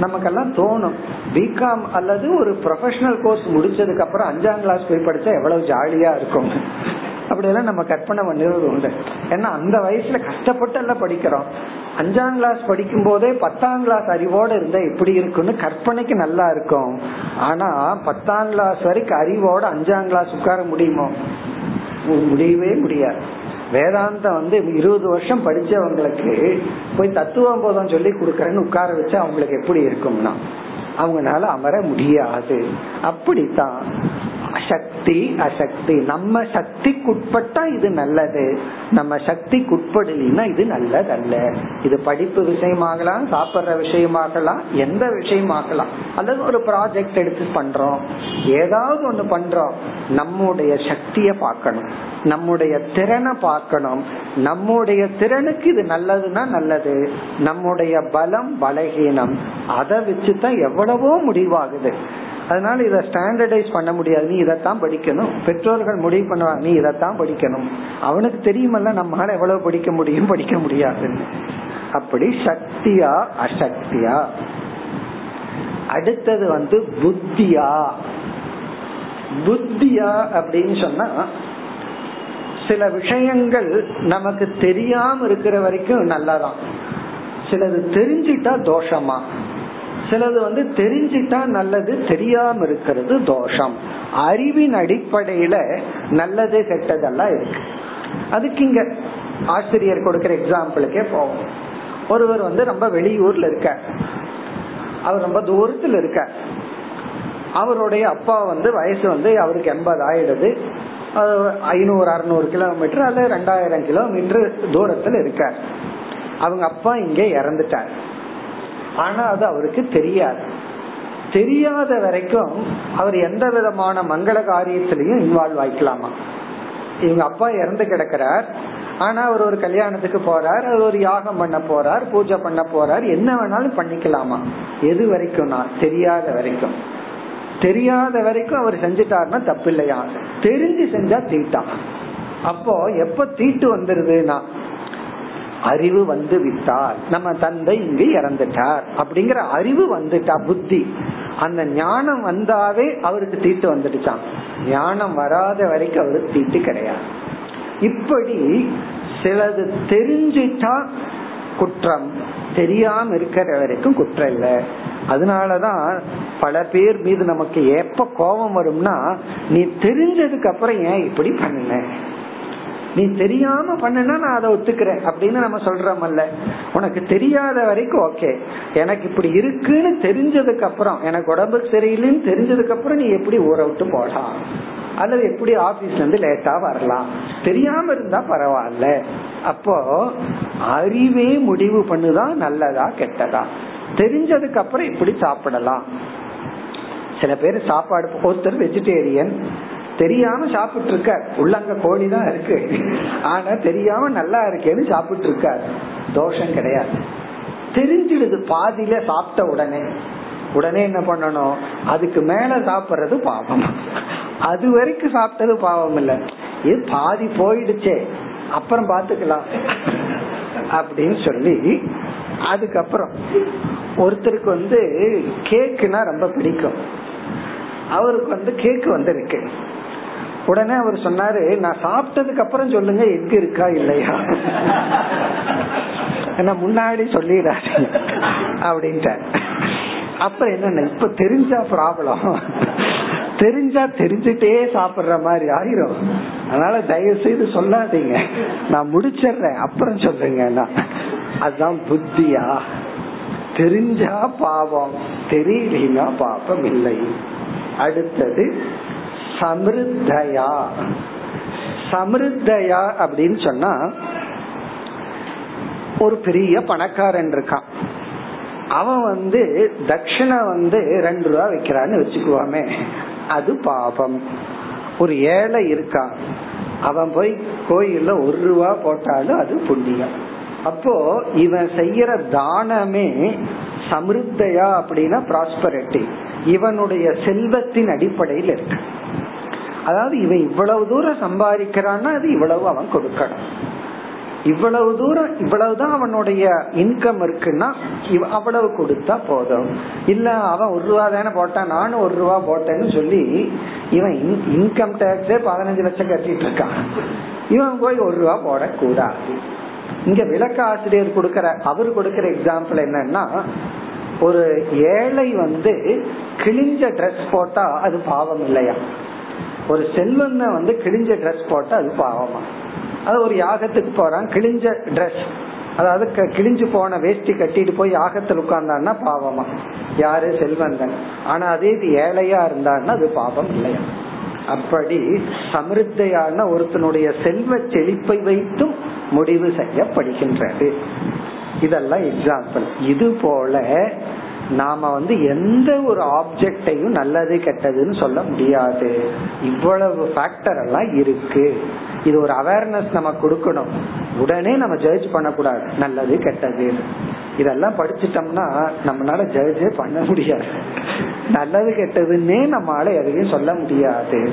நமக்கெல்லாம் தோணும். பிகாம் அல்லது ஒரு ப்ரொஃபஷனல் கோர்ஸ் முடிச்சதுக்கு அப்புறம் அஞ்சாம் கிளாஸ் போய் படிச்சா எவ்வளவு ஜாலியா இருக்கும். அப்படியெல்லாம் நம்ம கற்பனை பண்ணுறது உண்டு. ஏன்னா அந்த வயசுல கஷ்டப்பட்டு எல்லாம் படிக்கிறோம். அஞ்சாம் கிளாஸ் படிக்கும் போதே பத்தாம் கிளாஸ் அறிவோட இருந்தா எப்படி இருக்குன்னு கற்பனைக்கு நல்லா இருக்கும். ஆனா பத்தாம் கிளாஸ் வரைக்கும் அறிவோட அஞ்சாம் கிளாஸ் உட்கார முடியுமோ? முடியவே முடியாது. வேதாந்தம் வந்து இருபது வருஷம் படிச்சவங்களுக்கு போய் தத்துவம் போதம் சொல்லி கொடுக்கறேன்னு உட்கார வச்சு அவங்களுக்கு எப்படி இருக்கும்னா அவங்களால அமர முடியாது. அப்படித்தான் சக்தி அசக்தி. நம்ம சக்திக்குட்பட்டா இது நல்லது. நம்ம சக்திக்குட்படலினா இது நல்லதல்ல. இது படிப்பு விஷயமாகலாம் சாப்பிட்ற விஷயமாகலாம் எந்த விஷயமாகலாம். அல்லது ஒரு ப்ராஜெக்ட் எடுத்து பண்றோம். ஏதாவது ஒண்ணு பண்றோம். நம்முடைய சக்திய பார்க்கணும். நம்முடைய திறனை பார்க்கணும். நம்முடைய திறனுக்கு இது நல்லதுன்னா நல்லது. நம்முடைய பலம் பலகீனம். அதை வச்சுதான் எவ்வளவோ முடிவாகுது. அதனால இதை ஸ்டாண்டர்டைஸ் பண்ண முடியாது. நீ இதைத்தான் படிக்கணும். பெற்றோர்கள் முடிவு பண்ணுவாங்க நீ இதைத்தான் படிக்கணும். அவனுக்கு தெரியுமல்ல நம்மளால எவ்வளவு படிக்க முடியும் படிக்க முடியாதுன்னு அப்படி சக்தியா அசக்தியா? அடுத்தது வந்து புத்தியா? புத்தியா அப்படின்னு சொன்னா சில விஷயங்கள் நமக்கு தெரியாம இருக்கிற வரைக்கும் நல்லாதான். சிலது தெரிஞ்சிட்டா தோஷமா? சிலது வந்து தெரிஞ்சிட்டா நல்லது தெரியாம இருக்கிறது தோஷம். அறிவின் அடிப்படையில நல்லது கெட்டதெல்லாம் இருக்கு. அதுக்கு இங்க ஆசிரியர் கொடுக்கிற எக்ஸாம்பிளுக்கே போவோம். ஒருவர் வந்து ரொம்ப வெளியூர்ல இருக்க அவர் ரொம்ப தூரத்தில் இருக்க அவருடைய அப்பா வந்து வயசு வந்து அவருக்கு எண்பது ஆயிடுது. ஐநூறு அறுநூறு கிலோமீட்டர் அல்லது ரெண்டாயிரம் கிலோமீட்டர் தூரத்தில் இருக்கார். அவங்க அப்பா இங்கே இறந்துட்டார். ஆனா அது அவருக்கு தெரியாது. தெரியாத வரைக்கும் அவர் எந்த விதமான மங்கள காரியத்திலையும் இன்வால்வ் ஆயிக்கலாமா? இவங்க அப்பா இறந்து கிடக்கிறார். ஆனா அவர் ஒரு கல்யாணத்துக்கு போறார் அவர் ஒரு யாகம் பண்ண போறார் பூஜை பண்ண போறார். என்ன வேணாலும் பண்ணிக்கலாமா? எது வரைக்கும் நான் தெரியாத வரைக்கும். தெரியாத வரைக்கும் அவர் செஞ்சுட்டாருன்னா தப்பு இல்லையா தெரிஞ்சு செஞ்சா தீட்டான். அப்போ எப்ப தீட்டு வந்துருதுன்னா அறிவு வந்து விட்டார். நம்ம தந்தை இங்கு இறந்துட்டார். அப்படிங்கிற அறிவு வந்துட்டா புத்தி. அந்த ஞானம் வந்தாவே அவருக்கு தீட்டு வந்துடுச்சான் ஞானம் வராத வரைக்கும் அவருக்கு தீட்டு கிடையாது. இப்படி சிலது தெரிஞ்சிட்டா குற்றம். தெரியாம இருக்கிற வரைக்கும் குற்றம் இல்லை. அதனாலதான் பல பேர் மீது நமக்கு எப்ப கோபம் வரும்னா நீ தெரிஞ்சதுக்கு அப்புறம் ஏன் இப்படி பண்ணல நீ தெரியாம பண்ணனா நான் அதை ஒத்துக்கிறேன் அப்படின்னு நம்ம சொல்றோம்ல உனக்கு தெரியாத வரைக்கும் ஓகே. எனக்கு இப்படி இருக்குன்னு தெரிஞ்சதுக்கு அப்புறம் எனக்கு உடம்புக்கு சரியில்லைன்னு தெரிஞ்சதுக்கு அப்புறம் நீ எப்படி ஊற விட்டு போகலாம்? அல்லது எப்படி ஆபீஸ்ல இருந்து லேட்டா வரலாம்? தெரியாம இருந்தா பரவாயில்ல. அப்போ அறிவே முடிவு பண்ணுதான் நல்லதா கெட்டதா? தெரிஞ்சதுக்கு அப்புறம் இப்படி சாப்பிடலாம். சில பேர் சாப்பாடு ஒருத்தர் வெஜிடேரியன் தெரியாம சாப்பிட்டு இருக்க உள்ளங்க கோழி தான் இருக்கு. ஆனா தெரியாம நல்லா இருக்கேன்னு சாப்பிட்டு இருக்க தோஷம் கிடையாது. தெரிஞ்சிடுது பாதியில சாப்பிட்ட உடனே. உடனே என்ன பண்ணணும்? அதுக்கு மேல சாப்பிடுறது பாவம். அது வரைக்கும் சாப்பிட்டது பாவம் இல்ல. இது பாதி போயிடுச்சே. அப்புறம் பாத்துக்கலாம் அப்படின்னு சொல்லி அதுக்கப்புறம் ஒருத்தருக்கு வந்து கேக்குனா ரொம்ப பிடிக்கும். அவருக்கு வந்து கேக்கு வந்து இருக்கு. உடனே அவர் சொன்னாரு நான் சாப்பிட்டதுக்கு அப்புறம் சொல்லுங்க எக் இருக்கா இல்லையா? என்ன முன்னாடி சொல்லிடுறாரு அப்படின்ட்டு அப்புறம் என்ன இப்ப தெரிஞ்சா ப்ராப்ளம் தெரிஞ்சா தெரிஞ்சுட்டே சாப்பிடுற மாதிரி ஆயிரும். அதனால தயவு செய்து சொல்லாதீங்க. நான் முடிச்சிடுறேன் அப்புறம் சொல்றேங்க அதுதான் புத்தியா? தெரிஞ்சா பாவம் தெரியலனா பாவம் இல்லை. அடுத்தது சமிருத்தயா. சமிருத்தயா அப்படின்னு சொன்னா ஒரு பெரிய பணக்காரன் இருக்கான். அவன் வந்து தட்சிணா வந்து ரெண்டு ரூபா வைக்கிறான்னு வச்சுக்குவாமே. அது பாபம். ஒரு ஏழை இருக்கான். அவன் போய் கோயில்ல ஒரு ரூபா போட்டாலும் அது புண்ணியம். அப்போ இவன் செய்யற தானமே சமிருத்தையா அப்படின்னா ப்ராஸ்பரிட்டி இவனுடைய செல்வத்தின் அடிப்படையில் இருக்கு. அதாவது இவன் இவ்வளவு தூரம் சம்பாதிக்கிறான்னா அது இவ்வளவு அவன் கொடுக்கணும். இவ்வளவு தூரம் இவ்வளவுதான் அவனுடைய இன்கம் இருக்குன்னா அவ்வளவு கொடுத்தா போதும். இல்ல அவன் ஒரு ரூபா தானே போட்டான் நானும் ஒரு ரூபா போட்டேன்னு சொல்லி இவன் இன்கம் டேக்ஸே பதினஞ்சு லட்சம் கட்டிட்டு இருக்கான் இவன் போய் ஒரு ரூபா போடக்கூடாது. இங்க விளக்க ஆசிரியர் கொடுக்கற அவர் கொடுக்கற எக்ஸாம்பிள் என்னன்னா ஒரு ஏழை வந்து கிழிஞ்ச ட்ரெஸ் போட்டா அது பாவம் இல்லையா? ஒரு செல்வன்ன வந்து கிழிஞ்ச ட்ரெஸ் போட்டா அது பாவமா. அது ஒரு யாகத்துக்கு போறான் கிழிஞ்ச ட்ரெஸ் அதாவது கிழிஞ்சு போன வேஷ்டி கட்டிட்டு போய் யாகத்தில் உட்கார்ந்தான்னா பாவமா. யாரு? செல்வந்தன் ஆனா அதே இது ஏழையா இருந்தான்னா அது பாவம் இல்லையா? அப்படி சமிருத்தையான ஒருத்தனுடைய செல்வ செழிப்பை வைத்தும் முடிவு செய்யப்படுகின்றது. இதெல்லாம் எக்ஸாம்பிள் இது போல நாம வந்து எந்த ஒரு ஆப்ஜெக்டையும் நல்லது கெட்டதுன்னு சொல்ல முடியாது. இவ்வளவு ஃபேக்டர் எல்லாம் இருக்கு. இது ஒரு அவேர்னஸ் நம்ம கொடுக்கணும். உடனே நம்ம ஜட்ஜ் பண்ணக்கூடாது. நல்லது கெட்டது. இதெல்லாம் படிச்சுட்டோம்னா நம்மளால ஜட்ஜே பண்ண முடியாது. நல்லது கெட்டதுன்னே நம்மளால எதையும் சொல்ல முடியாது.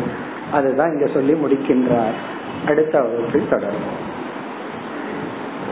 அதுதான் இங்க சொல்லி முடிக்கின்றார். அடுத்த வகுப்பில் தொடரும்